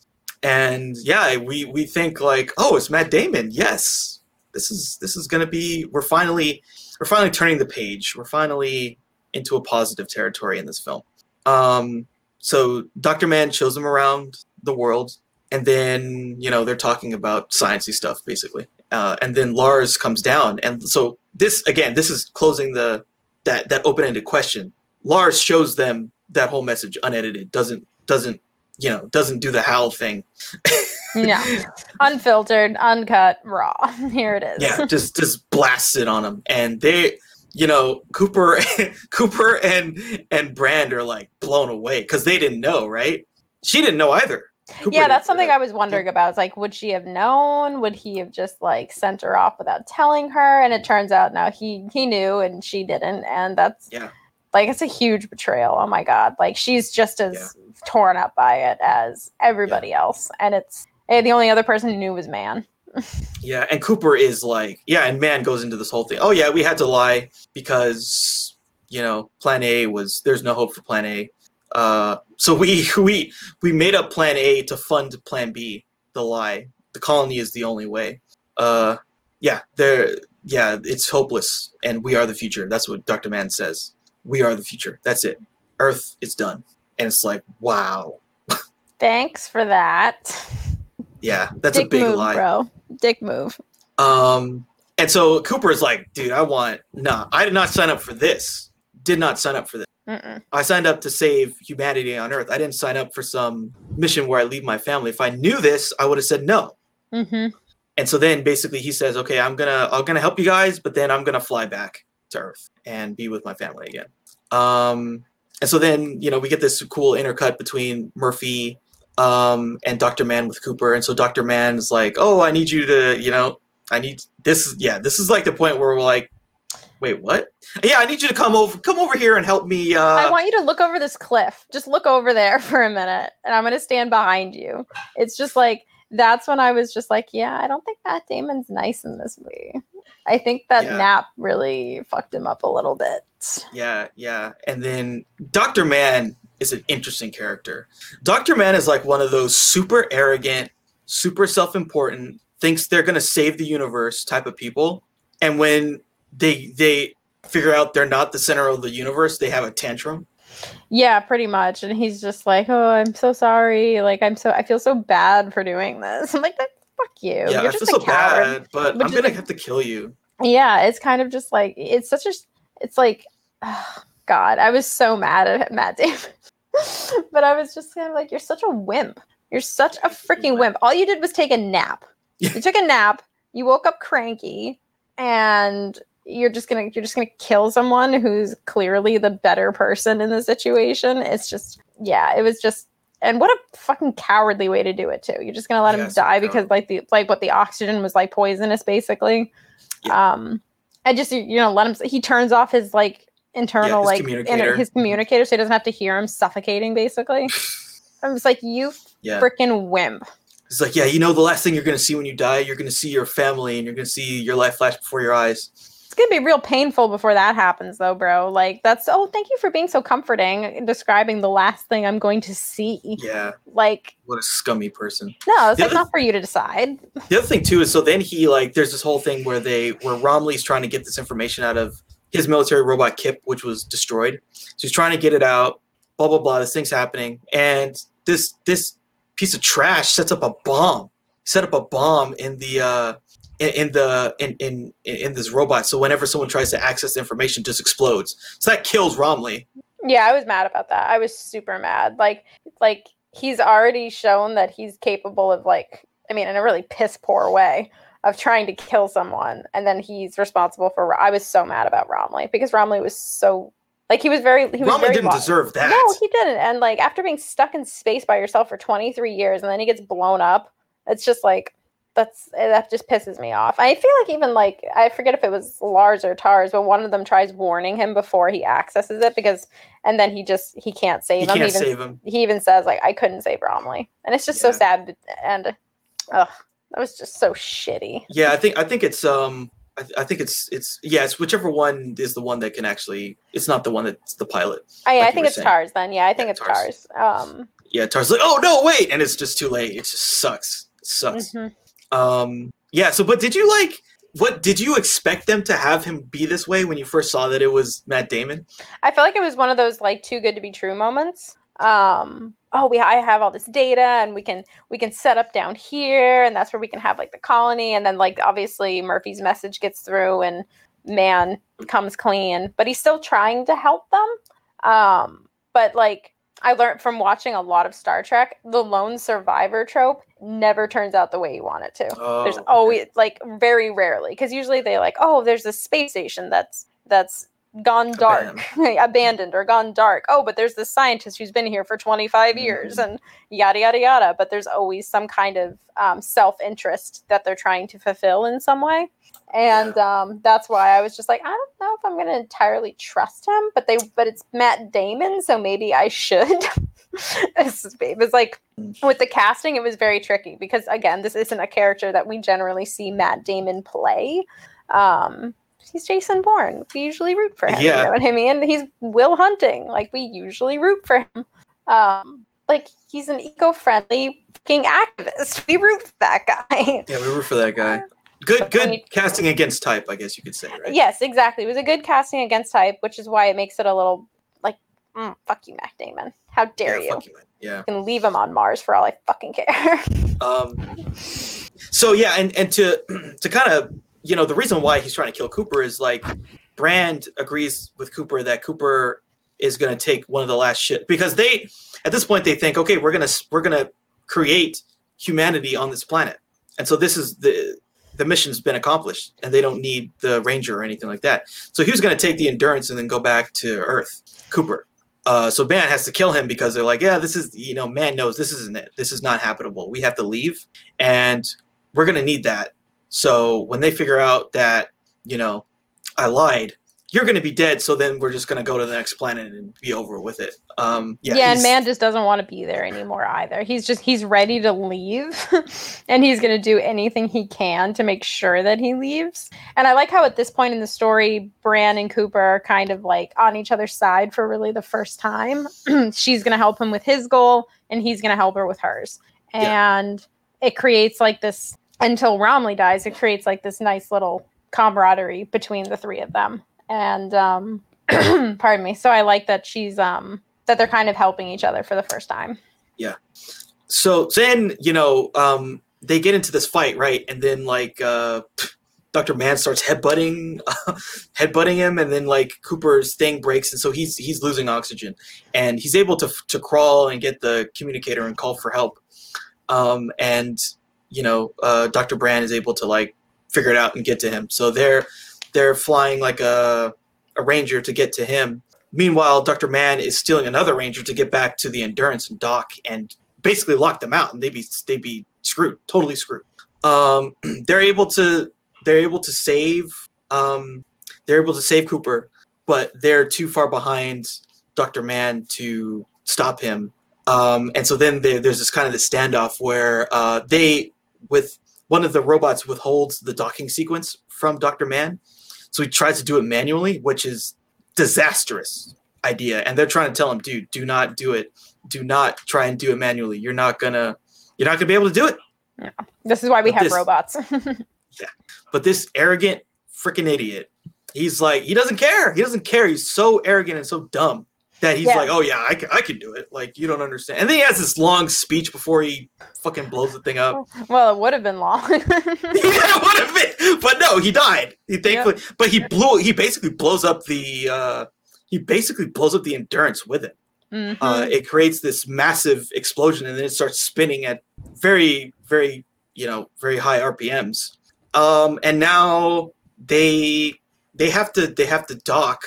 And yeah, we we think like, oh, it's Matt Damon. Yes, this is this is gonna be. We're finally we're finally turning the page. We're finally into a positive territory in this film. Um, so Doctor Mann shows them around the world, and then you know they're talking about sciencey stuff basically. Uh, and then Lars comes down, and so this again, this is closing the that that open ended question. Lars shows them that whole message unedited. Doesn't doesn't you know doesn't do the Hal thing. Yeah, unfiltered, uncut, raw. Here it is. yeah, just just blasts it on them, and they, you know, Cooper, Cooper and and Brand are like blown away because they didn't know, right? She didn't know either. Cooper yeah, that's something I was wondering about. It's like, would she have known? Would he have just like sent her off without telling her? And it turns out now he he knew and she didn't, and that's Yeah. like it's a huge betrayal. Oh my god, like she's just as torn up by it as everybody else, and it's the only other person who knew was Mann. Yeah, and Cooper is like, yeah, and Mann goes into this whole thing. Oh yeah, we had to lie because you know Plan A was there's no hope for Plan A. Uh, so we we we made up Plan A to fund Plan B. The lie, the colony is the only way. Uh, yeah, there, yeah, it's hopeless, and we are the future. That's what Doctor Mann says. We are the future. That's it. Earth is done, and it's like, wow, Thanks for that. Yeah, that's Dick a big move, lie. bro. Dick move. Um, and so Cooper is like, dude, I want, nah, I did not sign up for this. Did not sign up for this. Mm-mm. I signed up to save humanity on Earth. I didn't sign up for some mission where I leave my family. If I knew this, I would have said no. hmm And so then basically he says, okay, I'm gonna, I'm gonna help you guys, but then I'm gonna fly back to Earth and be with my family again. Um, and so then you know we get this cool intercut between Murphy um, and Doctor Mann with Cooper, and so Doctor Mann is like, oh, I need you to, you know, I need this. Yeah, this is like the point where we're like, wait, what? Yeah, I need you to come over, come over here and help me. Uh, I want you to look over this cliff. Just look over there for a minute, and I'm going to stand behind you. It's just like that's when I was just like, yeah, I don't think Matt Damon's nice in this movie. I think that Yeah. nap really fucked him up a little bit. Yeah, yeah. And then Dr. Mann is an interesting character. Dr. Mann is like one of those super arrogant, super self important, thinks they're going to save the universe type of people. And when they they figure out they're not the center of the universe, they have a tantrum. Yeah, pretty much. And he's just like, "Oh, I'm so sorry. Like, I'm so I feel so bad for doing this." I'm like, "That fuck you. Yeah, You're I just feel so coward." bad, but Which I'm gonna like- have to kill you. Yeah, it's kind of just like it's such a. It's like, God, I was so mad at Matt Damon, but I was just kind of like, "You're such a wimp. You're such a freaking wimp. All you did was take a nap. You took a nap. You woke up cranky, and." You're just gonna you're just gonna kill someone who's clearly the better person in the situation. It's just yeah, it was just and what a fucking cowardly way to do it too. You're just gonna let Yeah, him die because like the like what the oxygen was like poisonous basically. Um I just you know let him he turns off his like internal his like communicator. inter- his communicator so he doesn't have to hear him suffocating basically. I'm just like you Yeah. freaking wimp. It's like, yeah, you know, the last thing you're gonna see when you die, you're gonna see your family and you're gonna see your life flash before your eyes. It's gonna be real painful before that happens, though, bro. Like that's oh, thank you for being so comforting, in describing the last thing I'm going to see. Yeah, Like, what a scummy person. no, it's The like other- not for you to decide. The other thing too is so then he like there's this whole thing where they where Romilly's trying to get this information out of his military robot Kip, which was destroyed. So he's trying to get it out. Blah blah blah. This thing's happening, and this this piece of trash sets up a bomb. Set up a bomb in the uh in, in the in, in in this robot. So whenever someone tries to access the information, just explodes. So that kills Romilly. Yeah, I was mad about that. I was super mad. Like, like he's already shown that he's capable of like, I mean, in a really piss poor way of trying to kill someone, and then he's responsible for. I was so mad about Romilly because Romilly was so like he was very he was Romilly very didn't deserve that. No, he didn't. And like after being stuck in space by yourself for 23 years and then he gets blown up, it's just like that's eh, that just pisses me off. I feel like even like I forget if it was Lars or Tars, but one of them tries warning him before he accesses it because and then he just he can't save he him. can't even, save him. He even says like I couldn't save Romilly. And it's just so sad and ugh, that was just so shitty. Yeah, I think I think it's um I, th- I think it's it's yeah it's whichever one is the one that can actually it's not the one that's the pilot. I, Like I think it's saying. Tars then. Yeah, I think Yeah, it's Tars. Tars. Um Yeah, Tar's like oh no wait and it's just too late. It just sucks. It sucks. mhm. Um yeah. So but did you like what did you expect them to have him be this way when you first saw that it was Matt Damon? I felt like it was one of those like too good to be true moments. Um, oh, we I have all this data and we can we can set up down here and that's where we can have like the colony and then like obviously Murphy's message gets through and Mann comes clean, but he's still trying to help them. Um, but like I learned from watching a lot of Star Trek, the lone survivor trope never turns out the way you want it to Oh, there's always like very rarely because usually they like oh there's a space station that's that's gone dark. Abandoned or gone dark. Oh but there's this scientist who's been here for 25 years Mm-hmm. and yada yada yada. But there's always some kind of um, self-interest that they're trying to fulfill in some way. And um, that's why i was just like i don't know if i'm going to entirely trust him but they but it's matt damon so maybe i should. It's, it was like with the casting it was very tricky because again this isn't a character that we generally see matt damon play. Um he's jason bourne we usually root for him Yeah. you know what i mean he's will hunting like we usually root for him um like he's an eco-friendly fucking activist we root for that guy Yeah, we root for that guy. Good good you- casting against type, I guess you could say, right? yes exactly it was a good casting against type which is why it makes it a little like mm, fuck you matt damon how dare yeah, you fuck you, man. Yeah. you can leave him on mars for all i fucking care Um, so yeah, and and to to kind of you know the reason why he's trying to kill Cooper is like Brand agrees with Cooper that Cooper is going to take one of the last shit because they at this point they think okay we're gonna we're gonna create humanity on this planet. And so this is the the mission's been accomplished and they don't need the ranger or anything like that. So he was going to take the endurance and then go back to earth cooper. Uh, so Mann has to kill him because they're like yeah this is you know Mann knows this isn't it. This is not habitable. We have to leave and we're going to need that so when they figure out that you know i lied you're going to be dead so then we're just going to go to the next planet and be over with it um yeah, Yeah, and Mann just doesn't want to be there anymore either. He's just he's ready to leave and he's going to do anything he can to make sure that he leaves. And I like how at this point in the story Brand and Cooper are kind of like on each other's side for really the first time. She's going to help him with his goal and he's going to help her with hers. Yeah. And it creates like this until Romilly dies, it creates like this nice little camaraderie between the three of them. And um pardon me. So I like that she's um that they're kind of helping each other for the first time. Yeah. So then you know um they get into this fight right and then like uh dr Mann starts headbutting headbutting him and then like cooper's thing breaks and so he's he's losing oxygen and he's able to to crawl and get the communicator and call for help um and you know uh dr brand is able to like figure it out and get to him. So they're they're flying like a a ranger to get to him. Meanwhile dr Mann is stealing another ranger to get back to the endurance and dock and basically lock them out and they'd be they'd be screwed totally screwed. Um they're able to they're able to save um they're able to save cooper but they're too far behind dr Mann to stop him. Um and so then there, there's this kind of this standoff where uh they with one of the robots withholds the docking sequence from dr Mann so he tries to do it manually which is disastrous idea. And they're trying to tell him dude do not do it. Do not try and do it manually. You're not gonna you're not gonna be able to do it. This is why we But have this- robots. but this arrogant freaking idiot he's like he doesn't care. He doesn't care. He's so arrogant and so dumb that he's Yeah. like oh yeah I can, I can do it. Like you don't understand. And then he has this long speech before he fucking blows the thing up. Well, it would have been long. yeah, it would have been but no he died. He thankfully but he blew he basically blows up the uh he basically blows up the endurance with it. Mhm. uh, it creates this massive explosion and then it starts spinning at very very you know very high rpms um, and now they they have to they have to dock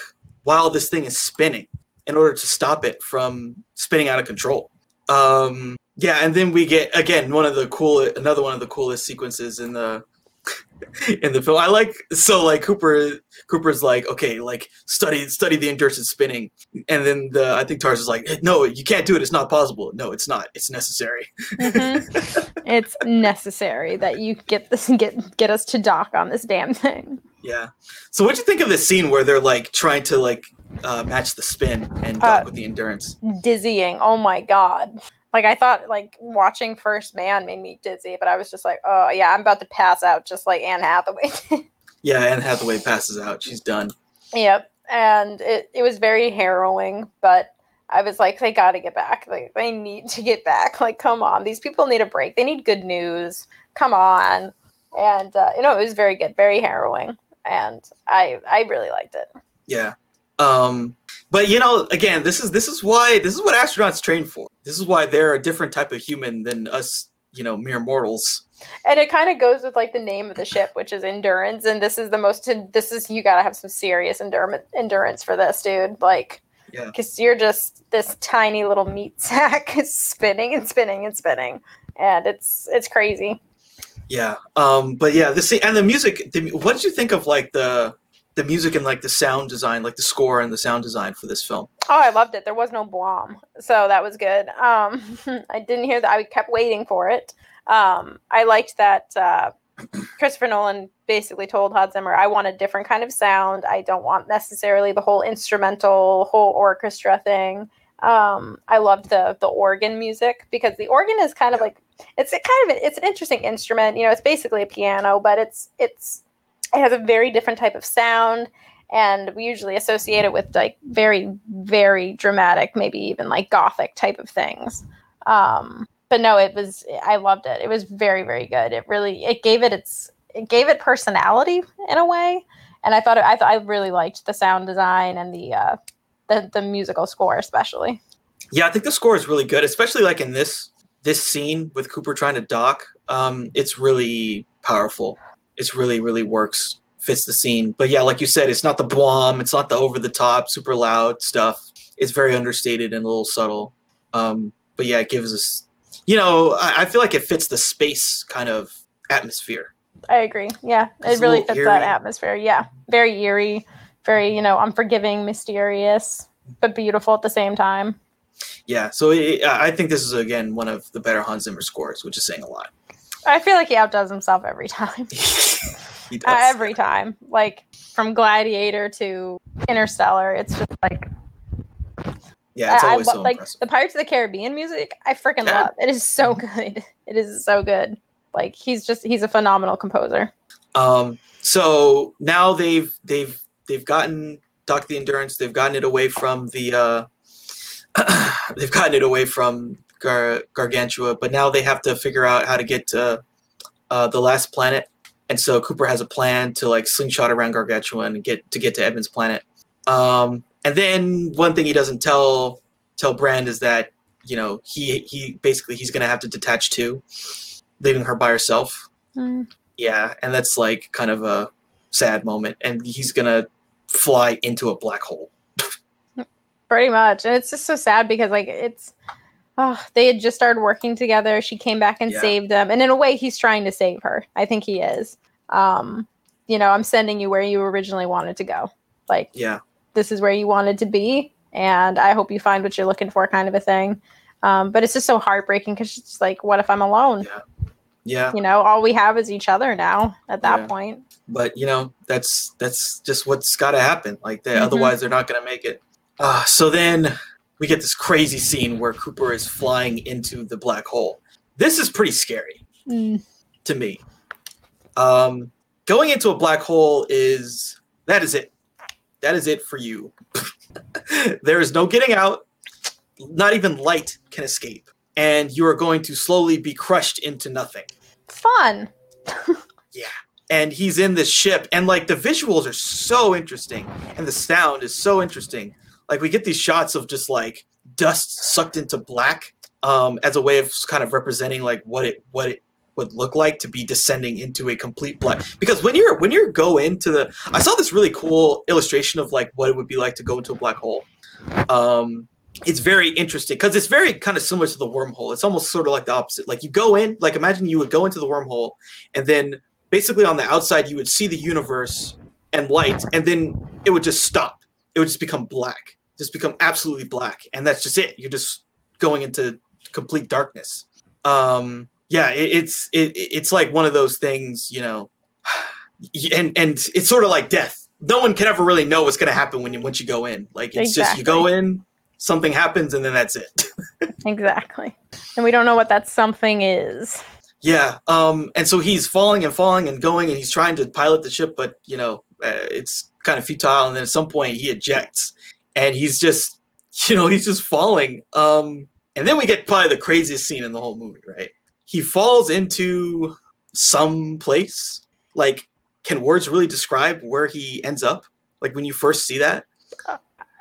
while this thing is spinning in order to stop it from spinning out of control um, yeah and then we get again one of the cool another one of the coolest sequences in the in the film i like so like cooper cooper's like okay like study study the endurance of spinning and then the I think Tars is like, no, you can't do it. It's not possible. No, it's not. It's necessary. Mhm. it's necessary that you get this get get us to dock on this damn thing. Yeah. So what do you think of the scene where they're like trying to like uh, match the spin and Uh, with the endurance? Dizzying. Oh my god. Like I thought like watching First Man made me dizzy, but I was just like, oh yeah, I'm about to pass out just like Anne Hathaway. Yeah, Anne Hathaway passes out. She's done. Yep. And it, it was very harrowing, but I was like, they got to get back. Like, they need to get back. Like, come on. These people need a break. They need good news. Come on. And, uh, you know, it was very good, very harrowing. And I, I really liked it. Yeah. Um, but you know, again, this is this is why this is what astronauts train for. This is why they're a different type of human than us, you know, mere mortals. And it kind of goes with like the name of the ship, which is Endurance. And this is the most, this is, you got to have some serious endurance, endurance for this, dude. Like, Yeah. because you're just this tiny little meat sack spinning and spinning and spinning. And it's, it's crazy. Yeah. Um, but yeah, the scene and the music. The, what did you think of like the the music and like the sound design, like the score and the sound design for this film? Oh, I loved it. There was no blom, so that was good. Um, I didn't hear that. I kept waiting for it. Um, I liked that uh, Christopher Nolan basically told Hans Zimmer, "I want a different kind of sound. I don't want necessarily the whole instrumental, whole orchestra thing." Um, I loved the the organ music because the organ is kind of like it's a kind of it's an interesting instrument. You know, it's basically a piano, but it's it's it has a very different type of sound and we usually associate it with like very very dramatic maybe even like gothic type of things um but no it was i loved it it was very very good it really it gave it its it gave it personality in a way and i thought it, i thought i really liked the sound design and the uh the, the musical score especially Yeah, I think the score is really good, especially like in this this scene with Cooper trying to dock. Um, it's really powerful. It's really really works, fits the scene. But yeah, like you said, it's not the blom, it's not the over the top, super loud stuff. It's very understated and a little subtle. Um, but yeah, it gives us, you know, I, I feel like it fits the space kind of atmosphere. i agree yeah It's it really fits that atmosphere yeah very eerie very you know unforgiving mysterious but beautiful at the same time Yeah, so it, I think this is again one of the better Hans Zimmer scores, which is saying a lot. I feel like he outdoes himself every time. he Uh, does. every time. Like from Gladiator to Interstellar, it's just like yeah, it's I- I always so like impressive. the Pirates of the Caribbean music. I freaking Yeah. love. It is so good. It is so good. Like he's just he's a phenomenal composer. Um, so now they've they've they've gotten dock the Endurance. They've gotten it away from the. Uh, they've gotten it away from Gar- Gargantua, but now they have to figure out how to get to uh, the last planet. And so Cooper has a plan to like slingshot around Gargantua and get to get to Edmund's planet. Um, and then one thing he doesn't tell tell Brand is that you know he he basically he's gonna have to detach too, leaving her by herself. Mm. Yeah, and that's like kind of a sad moment, and he's gonna fly into a black hole. Pretty much. And it's just so sad because like it's oh, they had just started working together. She came back and Yeah. saved him. And in a way he's trying to save her. I think he is. Um, you know, I'm sending you where you originally wanted to go. Like Yeah, this is where you wanted to be and I hope you find what you're looking for kind of a thing. Um, but it's just so heartbreaking because it's like, what if I'm alone? yeah, You know, all we have is each other now at that Yeah. point. but you know that's that's just what's got to happen. Like they, Mhm. otherwise they're not gonna make it. Uh, so then we get this crazy scene where Cooper is flying into the black hole. This is pretty scary. Mm. to me. Um, going into a black hole is that is it. That is it for you. there is no getting out. Not even light can escape, and you are going to slowly be crushed into nothing. Fun. Yeah and he's in this ship, and like the visuals are so interesting, and the sound is so interesting. Like we get these shots of just like dust sucked into black, um, as a way of kind of representing like what it what it would look like to be descending into a complete black because when you're when you go into the i saw this really cool illustration of like what it would be like to go into a black hole. Um it's very interesting because it's very kind of similar to the wormhole. It's almost sort of like the opposite. Like you go in like imagine you would go into the wormhole and then basically on the outside you would see the universe and light and then it would just stop. It would just become black just become absolutely black and that's just it. You're just going into complete darkness. Um yeah it, it's it, it's like one of those things you know and and it's sort of like death. No one can ever really know what's going to happen when you once you go in. Like it's just you go in something happens and then that's it. Exactly. And we don't know what that something is. yeah um and so he's falling and falling and going and he's trying to pilot the ship but you know uh, it's kind of futile and then at some point he ejects and he's just you know he's just falling. Um and then we get probably the craziest scene in the whole movie right? He falls into some place. Like can words really describe where he ends up? Like when you first see that?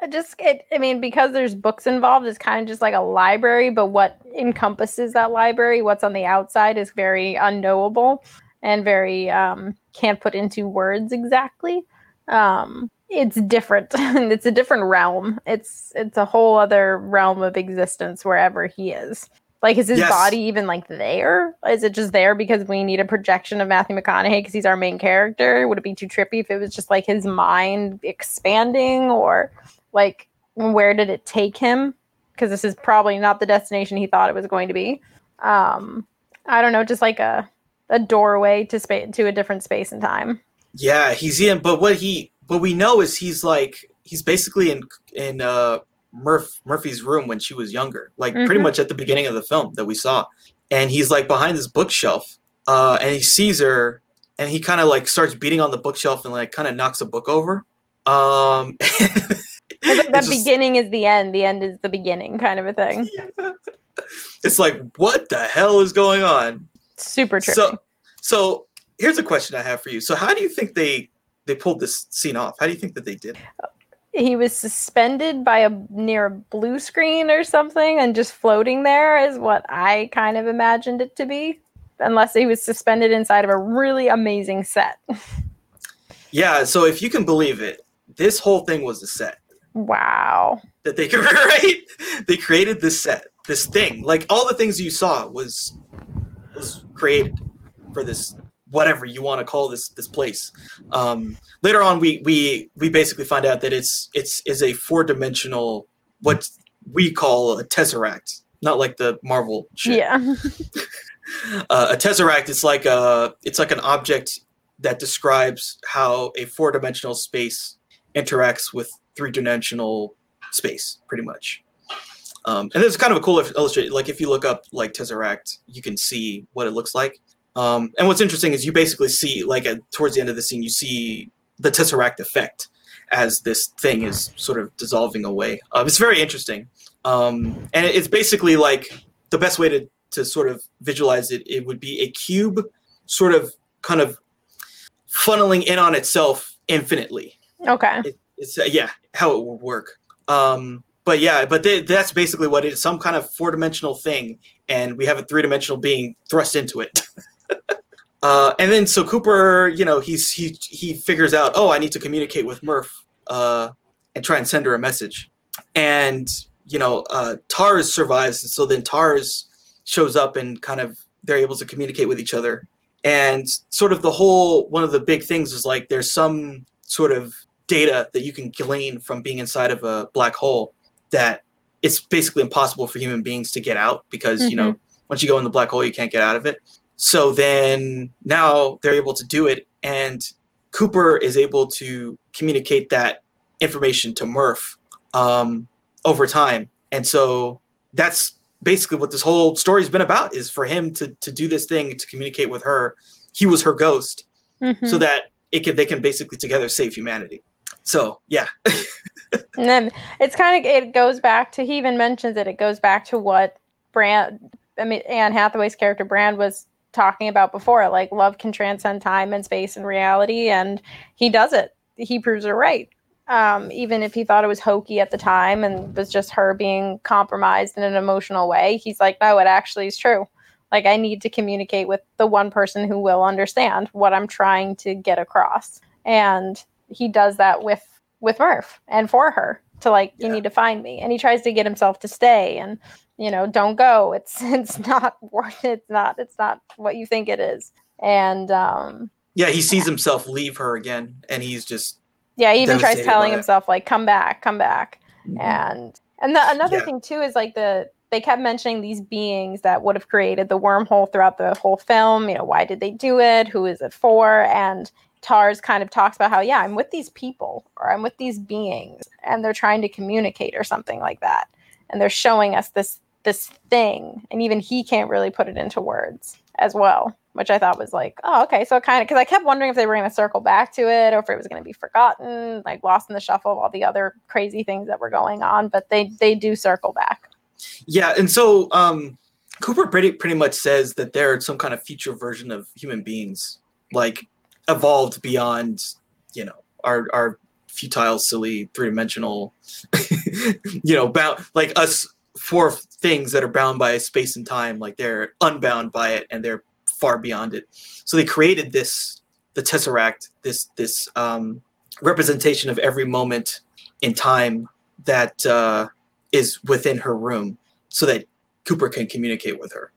I just it I mean, because there's books involved, it's kind of just like a library, but what encompasses that library, what's on the outside is very unknowable and very um can't put into words exactly. Um it's different. it's a different realm. It's it's a whole other realm of existence wherever he is. Like, is his Yes. body even like there? Is it just there because we need a projection of Matthew McConaughey because he's our main character? Would it be too trippy if it was just like his mind expanding, or like where did it take him? Because this is probably not the destination he thought it was going to be. Um, I don't know, just like a a doorway to space to a different space and time. Yeah, he's in. But what he, what we know is he's like he's basically in in uh, Murph Murphy's room when she was younger, like pretty Mhm. much at the beginning of the film that we saw. And he's like behind this bookshelf, uh, and he sees her, and he kind of like starts beating on the bookshelf and like kind of knocks a book over. Um, the just- beginning is the end. The end is the beginning, kind of a thing. it's like what the hell is going on? Super trippy. So, so here's a question I have for you. So, how do you think they they pulled this scene off? How do you think that they did? he was suspended by a near a blue screen or something and just floating there is what I kind of imagined it to be. Unless he was suspended inside of a really amazing set. Yeah. So, if you can believe it, this whole thing was a set Wow. that they right. They created this set, this thing. Like all the things you saw was was created for this whatever you want to call this this place. Um, later on, we we we basically find out that it's it's is a four dimensional what we call a tesseract, not like the Marvel shit. Yeah. uh, a tesseract is like a it's like an object that describes how a four dimensional space interacts with three dimensional space, pretty much. Um, and there's kind of a cool illustration. Like if you look up like tesseract, you can see what it looks like. Um, and what's interesting is you basically see like at, towards the end of the scene, you see the tesseract effect, as this thing is sort of dissolving away. Uh, it's very interesting, um, and it's basically like the best way to to sort of visualize it. It would be a cube, sort of kind of funneling in on itself infinitely. Okay. It, it's uh, yeah, how it would work. Um, but yeah, but they, that's basically what it is. Some kind of four dimensional thing, and we have a three dimensional being thrust into it. uh, and then so Cooper, you know, he's he he figures out, oh, I need to communicate with Murph uh, and try and send her a message. And you know, uh, Tars survives, and so then Tars shows up and kind of they're able to communicate with each other. And sort of the whole one of the big things is like there's some sort of data that you can glean from being inside of a black hole that it's basically impossible for human beings to get out because mm-hmm. you know once you go in the black hole you can't get out of it so then now they're able to do it and cooper is able to communicate that information to murph um, over time and so that's basically what this whole story's been about is for him to to do this thing to communicate with her he was her ghost mm-hmm. so that it can they can basically together save humanity so yeah and then it's kind of it goes back to he even mentions it. It goes back to what Brand, I mean Anne Hathaway's character Brand was talking about before. Like love can transcend time and space and reality, and he does it. He proves it right. Um, even if he thought it was hokey at the time and was just her being compromised in an emotional way, he's like, no, it actually is true. Like I need to communicate with the one person who will understand what I'm trying to get across, and he does that with with Murph and for her to like you need to find me and he tries to get himself to stay and you know don't go. It's it's not what it's not it's not what you think it is. And um yeah he sees himself leave her again and he's just yeah he even tries telling himself like come back come back. Mm-hmm. and and the, another yeah. thing too is like the they kept mentioning these beings that would have created the wormhole throughout the whole film. You know why did they do it? Who is it for? And Tars kind of talks about how, yeah, I'm with these people or I'm with these beings and they're trying to communicate or something like that. And they're showing us this this thing. And even he can't really put it into words as well, which I thought was like, oh, okay. So kind of because I kept wondering if they were going to circle back to it or if it was going to be forgotten, like lost in the shuffle of all the other crazy things that were going on. But they they do circle back. Yeah, and so um Cooper pretty pretty much says that they're some kind of future version of human beings. Like evolved beyond you know our our futile silly three-dimensional you know bound like us four things that are bound by space and time like they're unbound by it and they're far beyond it so they created this the tesseract this this um, representation of every moment in time that uh, is within her room so that cooper can communicate with her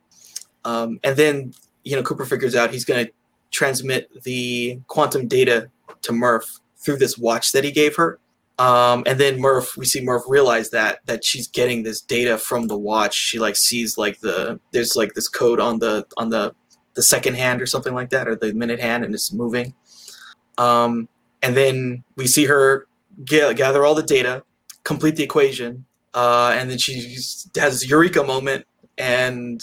um, and then you know cooper figures out he's going to transmit the quantum data to Murph through this watch that he gave her. Um, and then Murph, we see Murph realize that that she's getting this data from the watch. She like sees like the there's like this code on the on the the second hand or something like that, or the minute hand, and it's moving. Um, and then we see her get, gather all the data, complete the equation, uh, and then she has eureka moment, and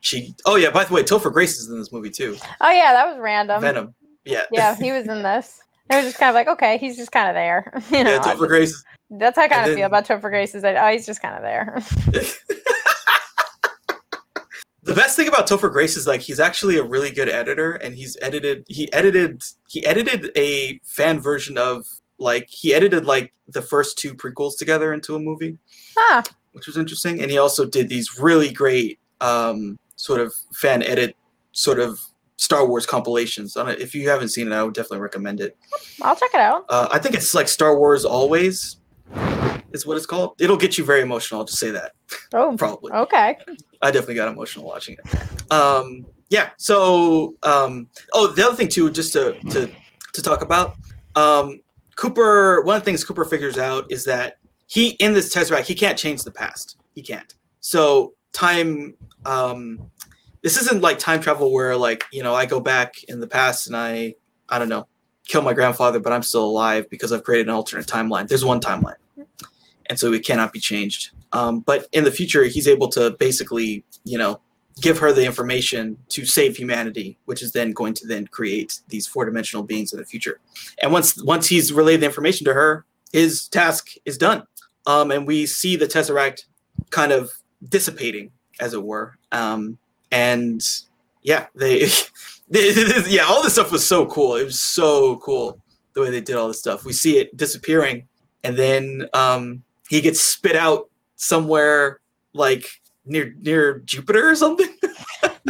she oh yeah by the way topher grace is in this movie too. Oh yeah that was random. Venom. Yeah. Yeah he was in this it was just kind of like okay he's just kind of there you know. Yeah topher grace. That's how i kind of then, feel about topher grace is that oh he's just kind of there. The best thing about topher grace is like he's actually a really good editor and he's edited he edited he edited a fan version of like he edited like the first two prequels together into a movie. Huh. which was interesting and he also did these really great um sort of fan edit sort of Star Wars compilations. If you haven't seen it, I would definitely recommend it. I'll check it out. Uh, I think it's like Star Wars Always is what it's called. It'll get you very emotional. I'll just say that. Oh, probably. Okay. I definitely got emotional watching it. Um, yeah. So, um, oh, the other thing too, just to to to talk about, um, Cooper. One of the things Cooper figures out is that he in this test Tesseract he can't change the past. He can't. So time um this isn't like time travel where like you know i go back in the past and i i don't know kill my grandfather but i'm still alive because i've created an alternate timeline there's one timeline and so it cannot be changed um, but in the future he's able to basically you know give her the information to save humanity, which is then going to then create these four dimensional beings in the future. And once once he's relayed the information to her, his task is done. Um, and we see the Tesseract kind of dissipating, as it were. Um, and yeah, they, yeah, all this stuff was so cool. It was so cool the way they did all this stuff. We see it disappearing, and then um, he gets spit out somewhere like near near Jupiter or something.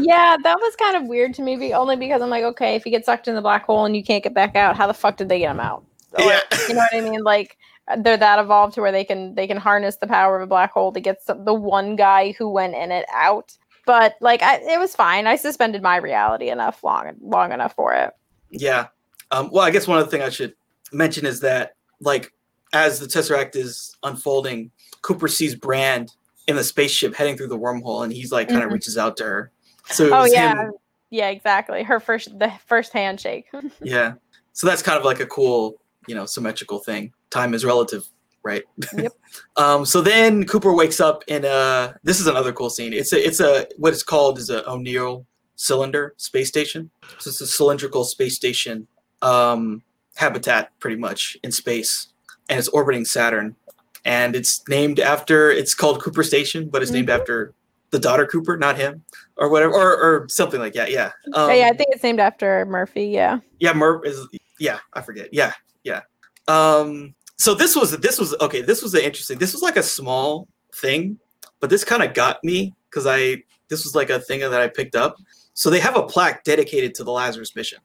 yeah, that was kind of weird to me, be- only because I'm like, okay, if he gets sucked in the black hole and you can't get back out, how the fuck did they get him out? Or, Yeah. you know what I mean? Like they're that evolved to where they can they can harness the power of a black hole to get some, the one guy who went in it out. But like, I, it was fine. I suspended my reality enough long long enough for it. Yeah. Um, well, I guess one other thing I should mention is that, like, as the Tesseract is unfolding, Cooper sees Brand in the spaceship heading through the wormhole, and he's like kind of Mhm. reaches out to her. So Oh yeah, him- yeah, exactly. Her first the first handshake. yeah. So that's kind of like a cool, you know, symmetrical thing. Time is relative, right? Yep. um, so then Cooper wakes up in a. This is another cool scene. It's a. It's a. What it's called is a O'Neill cylinder space station. So it's a cylindrical space station um, habitat, pretty much in space, and it's orbiting Saturn. And it's named after. It's called Cooper Station, but it's named Mhm. after the daughter Cooper, not him, or whatever, or, or something like that. Yeah. Um, Oh, yeah, I think it's named after Murphy. Yeah. yeah Murph is yeah i forget yeah yeah um so this was this was okay this was interesting this was like a small thing but this kind of got me because i this was like a thing that i picked up so they have a plaque dedicated to the lazarus mission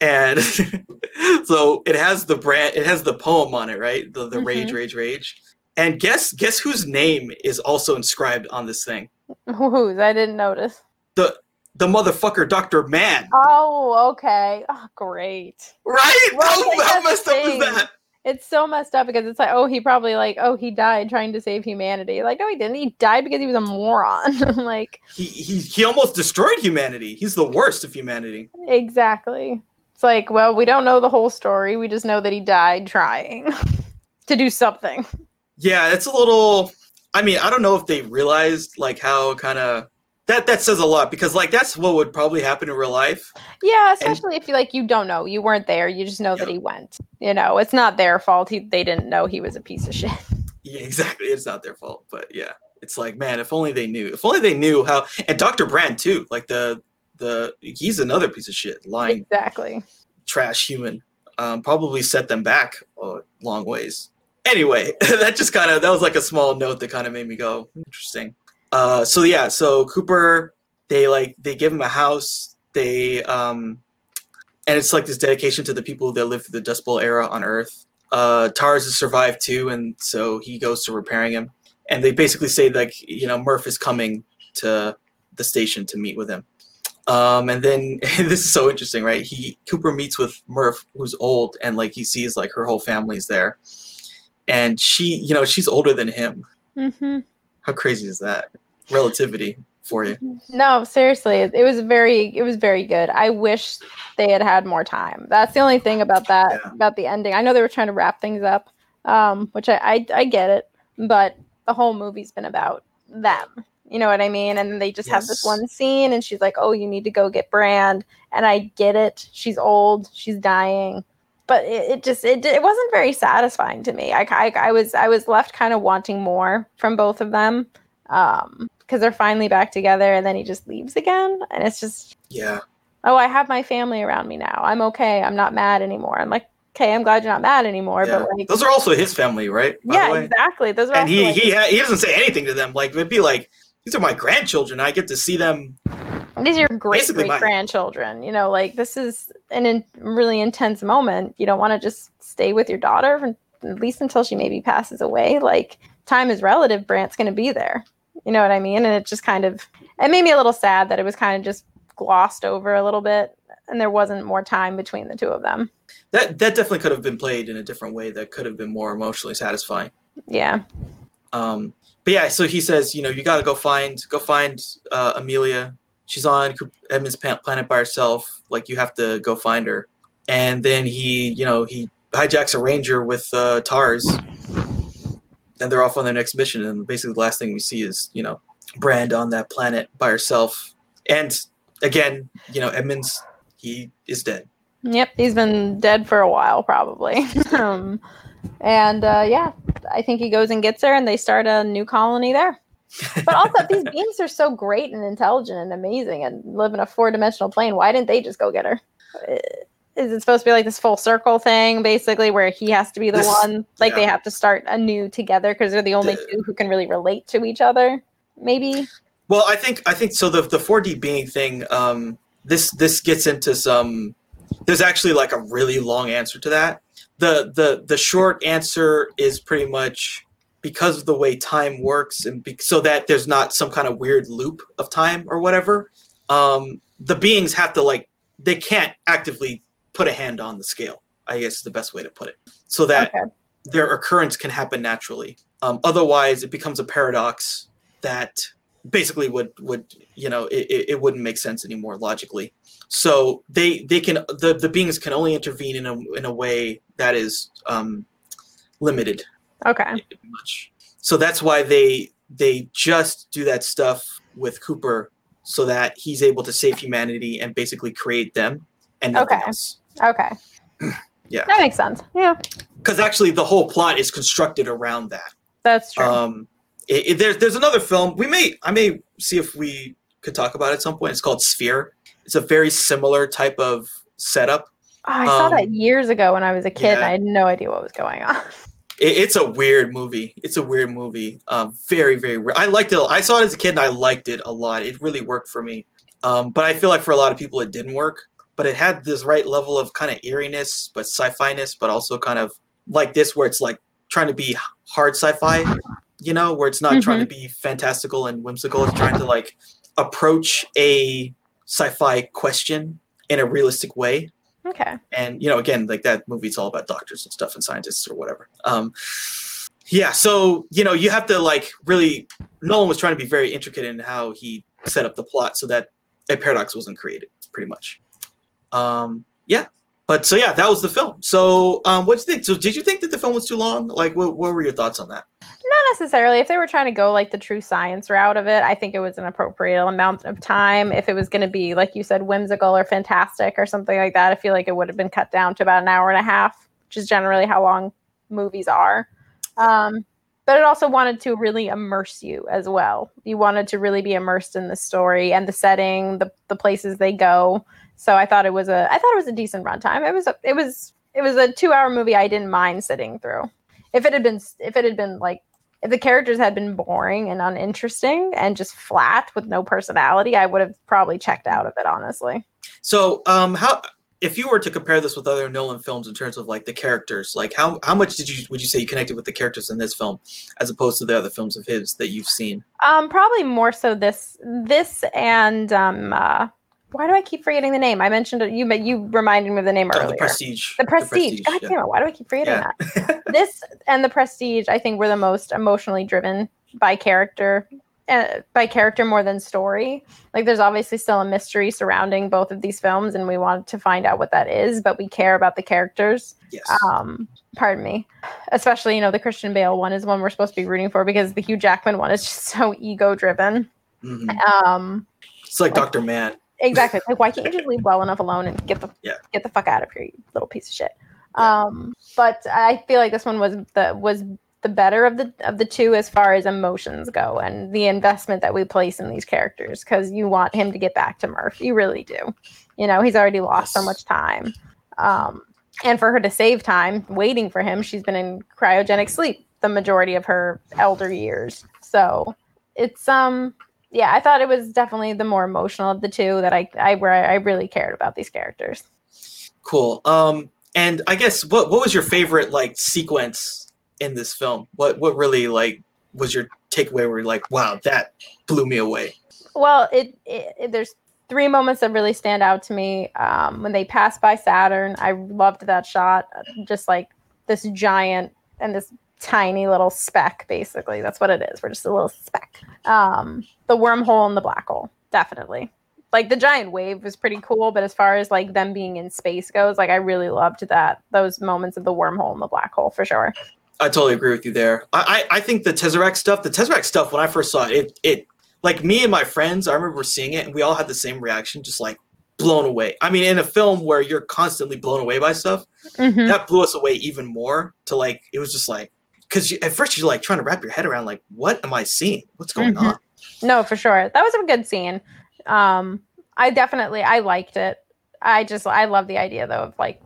and so it has the brand it has the poem on it right the, the rage Mhm. rage rage and guess guess whose name is also inscribed on this thing Who's? I didn't notice. the the motherfucker dr Mann Oh, okay. Oh, great. right Well, how, how messed up is that It's so messed up because it's like, oh, he probably like, oh, he died trying to save humanity. Like, no, he didn't. He died because he was a moron. like, he, he he almost destroyed humanity. He's the worst of humanity. exactly. It's like, well, we don't know the whole story. We just know that he died trying to do something. Yeah, it's a little. I mean, I don't know if they realized like how kind of that that says a lot because like that's what would probably happen in real life. Yeah, especially if you like you don't know, you weren't there. You just know that he went. You know, it's not their fault. He, they didn't know he was a piece of shit. Yeah, exactly. It's not their fault, but yeah, it's like man, if only they knew. If only they knew how. And Dr. Brand too. Like the the he's another piece of shit, lying Exactly. trash human. Um, probably set them back a long ways. Anyway, that just kind of that was like a small note that kind of made me go interesting. Uh, so yeah, so Cooper, they like they give him a house. They um, and it's like this dedication to the people that lived through the Dust Bowl era on Earth. Uh, Tars has survived too, and so he goes to repairing him. And they basically say like you know Murph is coming to the station to meet with him. Um, and then this is so interesting, right? He Cooper meets with Murph, who's old, and like he sees like her whole family's there, and she, you know, she's older than him. hmm How crazy is that? Relativity for you. No, seriously, it, was very, it was very good. I wish they had had more time. That's the only thing about that, Yeah. about the ending. I know they were trying to wrap things up, um, which I, I, I get it, but the whole movie's been about them. You know what I mean? And they just have this one scene, and she's like, "Oh, you need to go get Brand," and I get it. She's old, she's dying, but it, it just it, it wasn't very satisfying to me. I, I, I was I was left kind of wanting more from both of them um because they're finally back together and then he just leaves again and it's just Yeah, oh i have my family around me now i'm okay i'm not mad anymore i'm like okay i'm glad you're not mad anymore yeah. but like Those are also his family, right? by the yeah exactly those are And he like, he ha- he doesn't say anything to them. Like it'd be like these are my grandchildren. I get to see them. These are your great great grandchildren you know like this is an in, really intense moment you don't want to just stay with your daughter at least until she maybe passes away like time is relative Brand's going to be there you know what i mean and it just kind of it made me a little sad that it was kind of just glossed over a little bit and there wasn't more time between the two of them That that definitely could have been played in a different way. That could have been more emotionally satisfying. yeah Um, but yeah, so he says, you know, you got to go find go find uh, Amelia. She's on Edmund's planet by herself. Like you have to go find her. And then he, you know, he hijacks a ranger with uh, Tars, and they're off on their next mission. And basically, the last thing we see is, you know, Brand on that planet by herself. And again, you know, Edmunds, he is dead. Yep, he's been dead for a while, probably. um, and uh, yeah, I think he goes and gets her, and they start a new colony there. But also, these beings are so great and intelligent and amazing, and live in a four-dimensional plane. Why didn't they just go get her? Uh, Is it supposed to be like this full circle thing, basically, where he has to be the This- one? Like they have to start anew together because they're the only The- two who can really relate to each other. Maybe. Well, I think I think so. The the 4D being thing. Um, this this gets into some. There's actually like a really long answer to that. The the the short answer is pretty much because of the way time works, and be, so that there's not some kind of weird loop of time or whatever. Um, the beings have to like they can't actively put a hand on the scale. I guess is the best way to put it. So that Okay. their occurrence can happen naturally. Um, otherwise, it becomes a paradox that basically would would you know it, it, wouldn't make sense anymore logically. So they they can the, the beings can only intervene in a in a way that is um, limited Okay. much. So that's why they they just do that stuff with Cooper so that he's able to save humanity and basically create them and nothing Okay. else. Okay. Yeah. That makes sense. Yeah, Because actually, the whole plot is constructed around that. that's true. Um, it, it- there's there's another film we may I may see if we could talk about it at some point. It's called Sphere. It's a very similar type of setup. Oh, I saw um, that years ago when I was a kid, and yeah. I had no idea what was going on. It, it's a weird movie. It's a weird movie. Um, very very. weird. I liked it. I saw it as a kid and I liked it a lot. It really worked for me. Um, but I feel like for a lot of people it didn't work. But it had this right level of kind of eeriness, but sci-fi-ness, but also kind of like this where it's like trying to be hard sci-fi. You know, where it's not trying to be fantastical and whimsical. It's trying to like approach a sci-fi question in a realistic way Okay. and you know again like that movie it's all about doctors and stuff and scientists or whatever. Um yeah so you know you have to like really nolan was trying to be very intricate in how he set up the plot so that a paradox wasn't created pretty much. Um yeah but so yeah that was the film. So um what do you think? So did you think that the film was too long? Like what, what were your thoughts on that necessarily. If they were trying to go like the true science route of it, I think it was an appropriate amount of time. If it was going to be, like you said, whimsical or fantastic or something like that, I feel like it would have been cut down to about an hour and a half, which is generally how long movies are. Um, but it also wanted to really immerse you as well. You wanted to really be immersed in the story and the setting, the the places they go. So I thought it was a I thought it was a decent runtime. It was a, it was it was a two hour movie I didn't mind sitting through. If it had been if it had been like if the characters had been boring and uninteresting and just flat with no personality, I would have probably checked out of it, honestly. so um how if you were to compare this with other nolan films in terms of like the characters like how how much did you would you say you connected with the characters in this film as opposed to the other films of his that you've seen Um, probably more so this this and um uh why do I keep forgetting the name? I mentioned it you but you reminded me of the name Oh, earlier. the prestige The prestige. God yeah. damn it, why do I keep forgetting Yeah. that? this and the prestige, I think, were the most emotionally driven by character, uh, by character more than story. Like, there's obviously still a mystery surrounding both of these films, and we want to find out what that is. But we care about the characters. yes Um, pardon me, especially you know the Christian Bale one is one we're supposed to be rooting for because the Hugh Jackman one is just so ego driven. Mhm. Um, it's like dr Mann exactly. Like, why can't you just leave well enough alone and get the Yeah. get the fuck out of here, you little piece of shit? Um, but I feel like this one was the was the better of the of the two as far as emotions go and the investment that we place in these characters because you want him to get back to Murph. You really do. You know, he's already lost so much time. Um, and for her to save time waiting for him, she's been in cryogenic sleep the majority of her elder years. So it's um yeah, I thought it was definitely the more emotional of the two that I I where I really cared about these characters. cool um and i guess what what was your favorite like sequence in this film what what really like was your takeaway where you're like wow that blew me away Well, it, it, it- there's three moments that really stand out to me. Um, when they pass by Saturn, I loved that shot. Just like this giant and this tiny little speck, basically. That's what it is. We're just a little speck. Um, the wormhole and the black hole, definitely. Like the giant wave was pretty cool, but as far as like them being in space goes, like I really loved that those moments of the wormhole and the black hole for sure. I totally agree with you there. I, I, I think the Tesseract stuff, the Tesseract stuff, when I first saw it, it, it like me and my friends, I remember seeing it and we all had the same reaction, just like blown away. I mean, in a film where you're constantly blown away by stuff, Mhm. that blew us away even more. To like, it was just like, because at first you're like trying to wrap your head around like, what am I seeing? What's going Mhm. on? No, for sure. That was a good scene. Um, I definitely I liked it. I just I love the idea though of like,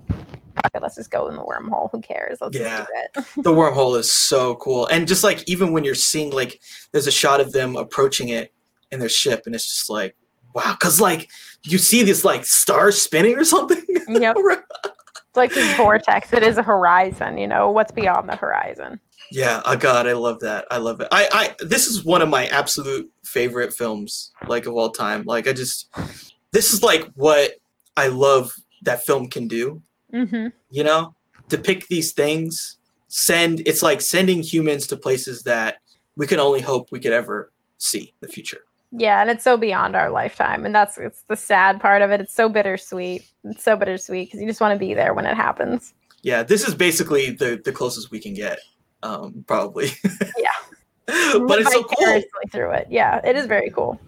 it, let's just go in the wormhole. Who cares? Let's Yeah. just do it. the wormhole is so cool and just like even when you're seeing like there's a shot of them approaching it in their ship and it's just like wow because like you see this like star spinning or something Yep. It's like this vortex. It is a horizon. You know what's beyond the horizon. Yeah oh god i love that i love it i i this is one of my absolute favorite films like of all time like i just this is like what i love that film can do Mm-hmm. you know depict these things send it's like sending humans to places that we can only hope we could ever see in the future Yeah, and it's so beyond our lifetime, and that's it's the sad part of it. It's so bittersweet. It's so bittersweet because you just want to be there when it happens. yeah this is basically the the closest we can get um probably Yeah. but it's so cool through it. Yeah, it is very cool.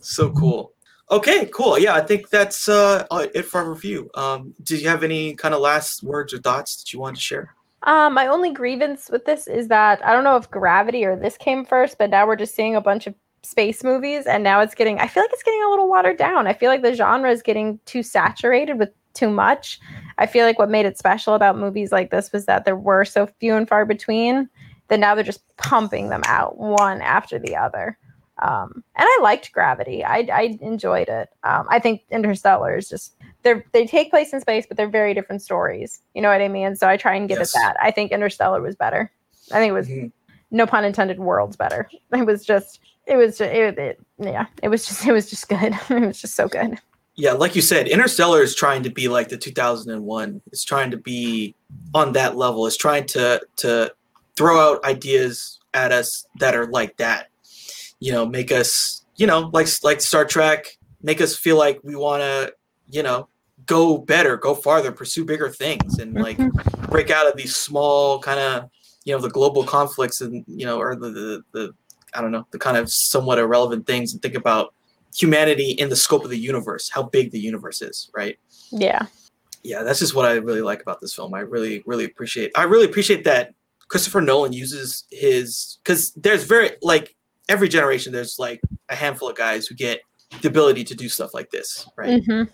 so cool okay cool yeah i think that's uh uh, it for our review um do you have any kind of last words or thoughts that you want to share Um, my only grievance with this is that I don't know if Gravity or this came first, but now we're just seeing a bunch of space movies, and now it's getting. I feel like it's getting a little watered down. I feel like the genre is getting too saturated with too much. I feel like what made it special about movies like this was that there were so few and far between that now they're just pumping them out one after the other. Um, and I liked Gravity. I, I enjoyed it. Um, I think Interstellar is just they're they take place in space, but they're very different stories. You know what I mean? So I try and give Yes. it that. I think Interstellar was better. I think it was Mhm. no pun intended worlds better. It was just it was just, it, it yeah it was just it was just good. it was just so good. Yeah like you said interstellar is trying to be like the 2001 it's trying to be on that level. It's trying to to throw out ideas at us that are like that. You know make us you know like like star trek make us feel like we want to you know go better go farther pursue bigger things and like Mhm. break out of these small kind of you know the global conflicts and you know or the, the the i don't know the kind of somewhat irrelevant things and think about humanity in the scope of the universe how big the universe is right? Yeah. yeah that's just what i really like about this film. I really really appreciate i really appreciate that christopher nolan uses his because there's very like every generation there's like a handful of guys who get the ability to do stuff like this right? Hmm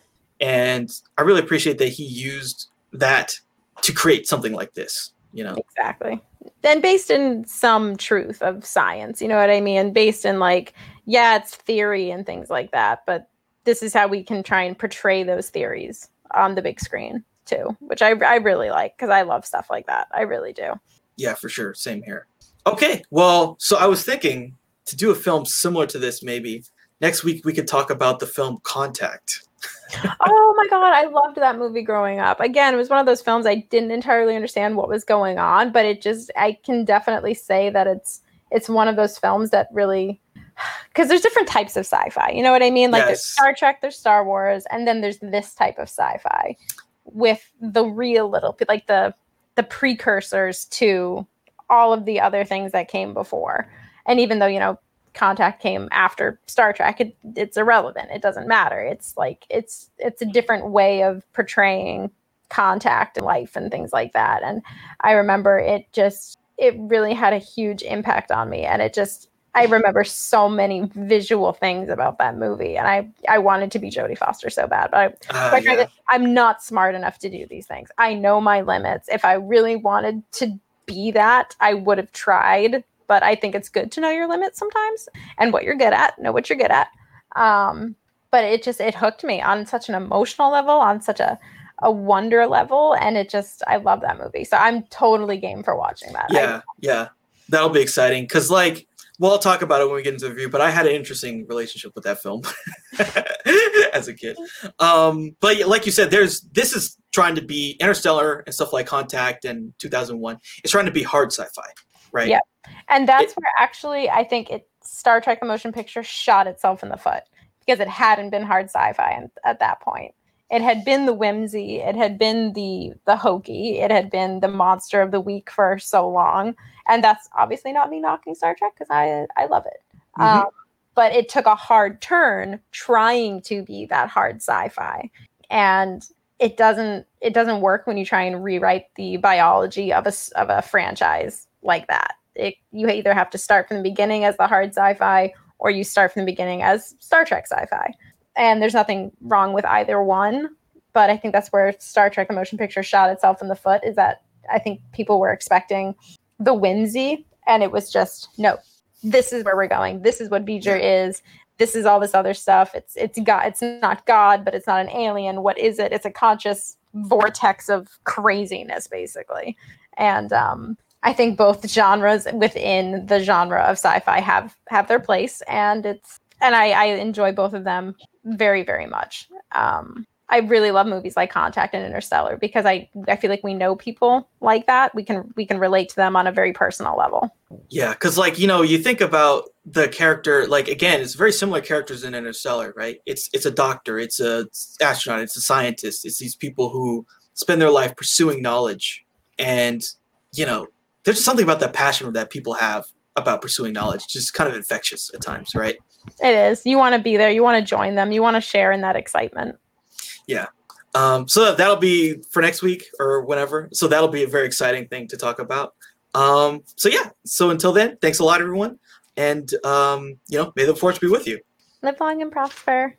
and i really appreciate that he used that to create something like this you know? Exactly. And based in some truth of science, you know what I mean? Based in like, yeah, it's theory and things like that, but this is how we can try and portray those theories on the big screen too, which I, I really like because I love stuff like that. I really do. Yeah, for sure. Same here. Okay. Well, so I was thinking to do a film similar to this, maybe next week we could talk about the film Contact. Oh my god, I loved that movie growing up. Again, it was one of those films I didn't entirely understand what was going on, but it just I can definitely say that it's it's one of those films that really because there's different types of sci-fi. You know what I mean? Like there's Star Trek, there's Star Wars, and then there's this type of sci-fi with the real little like the the precursors to all of the other things that came before. And even though, you know, Contact came after Star Trek, it, it's irrelevant. It doesn't matter. It's like it's it's a different way of portraying contact and life and things like that. And I remember it just it really had a huge impact on me. And it just I remember so many visual things about that movie. And I I wanted to be Jodie Foster so bad. But I, Ah, quite yeah. not smart enough to do these things. I know my limits. If I really wanted to be that, I would have tried. But I think it's good to know your limits sometimes and what you're good at. Know what you're good at. Um, but it just it hooked me on such an emotional level, on such a a wonder level, and it just I love that movie. So I'm totally game for watching that. I- Yeah, yeah. That'll be exciting because, like, well, I'll talk about it when we get into the review. But I had an interesting relationship with that film as a kid. Um, but like you said, there's this is trying to be Interstellar and stuff like Contact and 2001. It's trying to be hard sci-fi, right? Yeah. And that's where actually I think it Star Trek the motion picture shot itself in the foot because it hadn't been hard sci-fi at that point. It had been the whimsy, it had been the the hokey, it had been the monster of the week for so long. And that's obviously not me knocking Star Trek because I I love it. Mhm. Um, but it took a hard turn trying to be that hard sci-fi and it doesn't it doesn't work when you try and rewrite the biology of a of a franchise like that it, you either have to start from the beginning as the hard sci-fi or you start from the beginning as star trek sci-fi. And there's nothing wrong with either one but i think that's where star trek the motion picture shot itself in the foot is that i think people were expecting the whimsy and it was just no this is where we're going. This is what V'ger is. This is all this other stuff. It's it's god it's not god but it's not an alien. What is it? It's a conscious vortex of craziness basically. And um i think both genres within the genre of sci-fi have have their place and it's and i i enjoy both of them very very much um I really love movies like Contact and Interstellar because I I feel like we know people like that. We can we can relate to them on a very personal level. Yeah, because like you know, you think about the character. Like again, it's very similar characters in Interstellar, right? It's it's a doctor, it's a astronaut, it's a scientist. It's these people who spend their life pursuing knowledge, and you know, there's something about that passion that people have about pursuing knowledge. It's just kind of infectious at times, right? It is. You want to be there. You want to join them. You want to share in that excitement yeah. Um, so that'll be for next week or whenever. So that'll be a very exciting thing to talk about. Um, so yeah. So until then, thanks a lot, everyone, and um, you know, may the force be with you. Live long and prosper.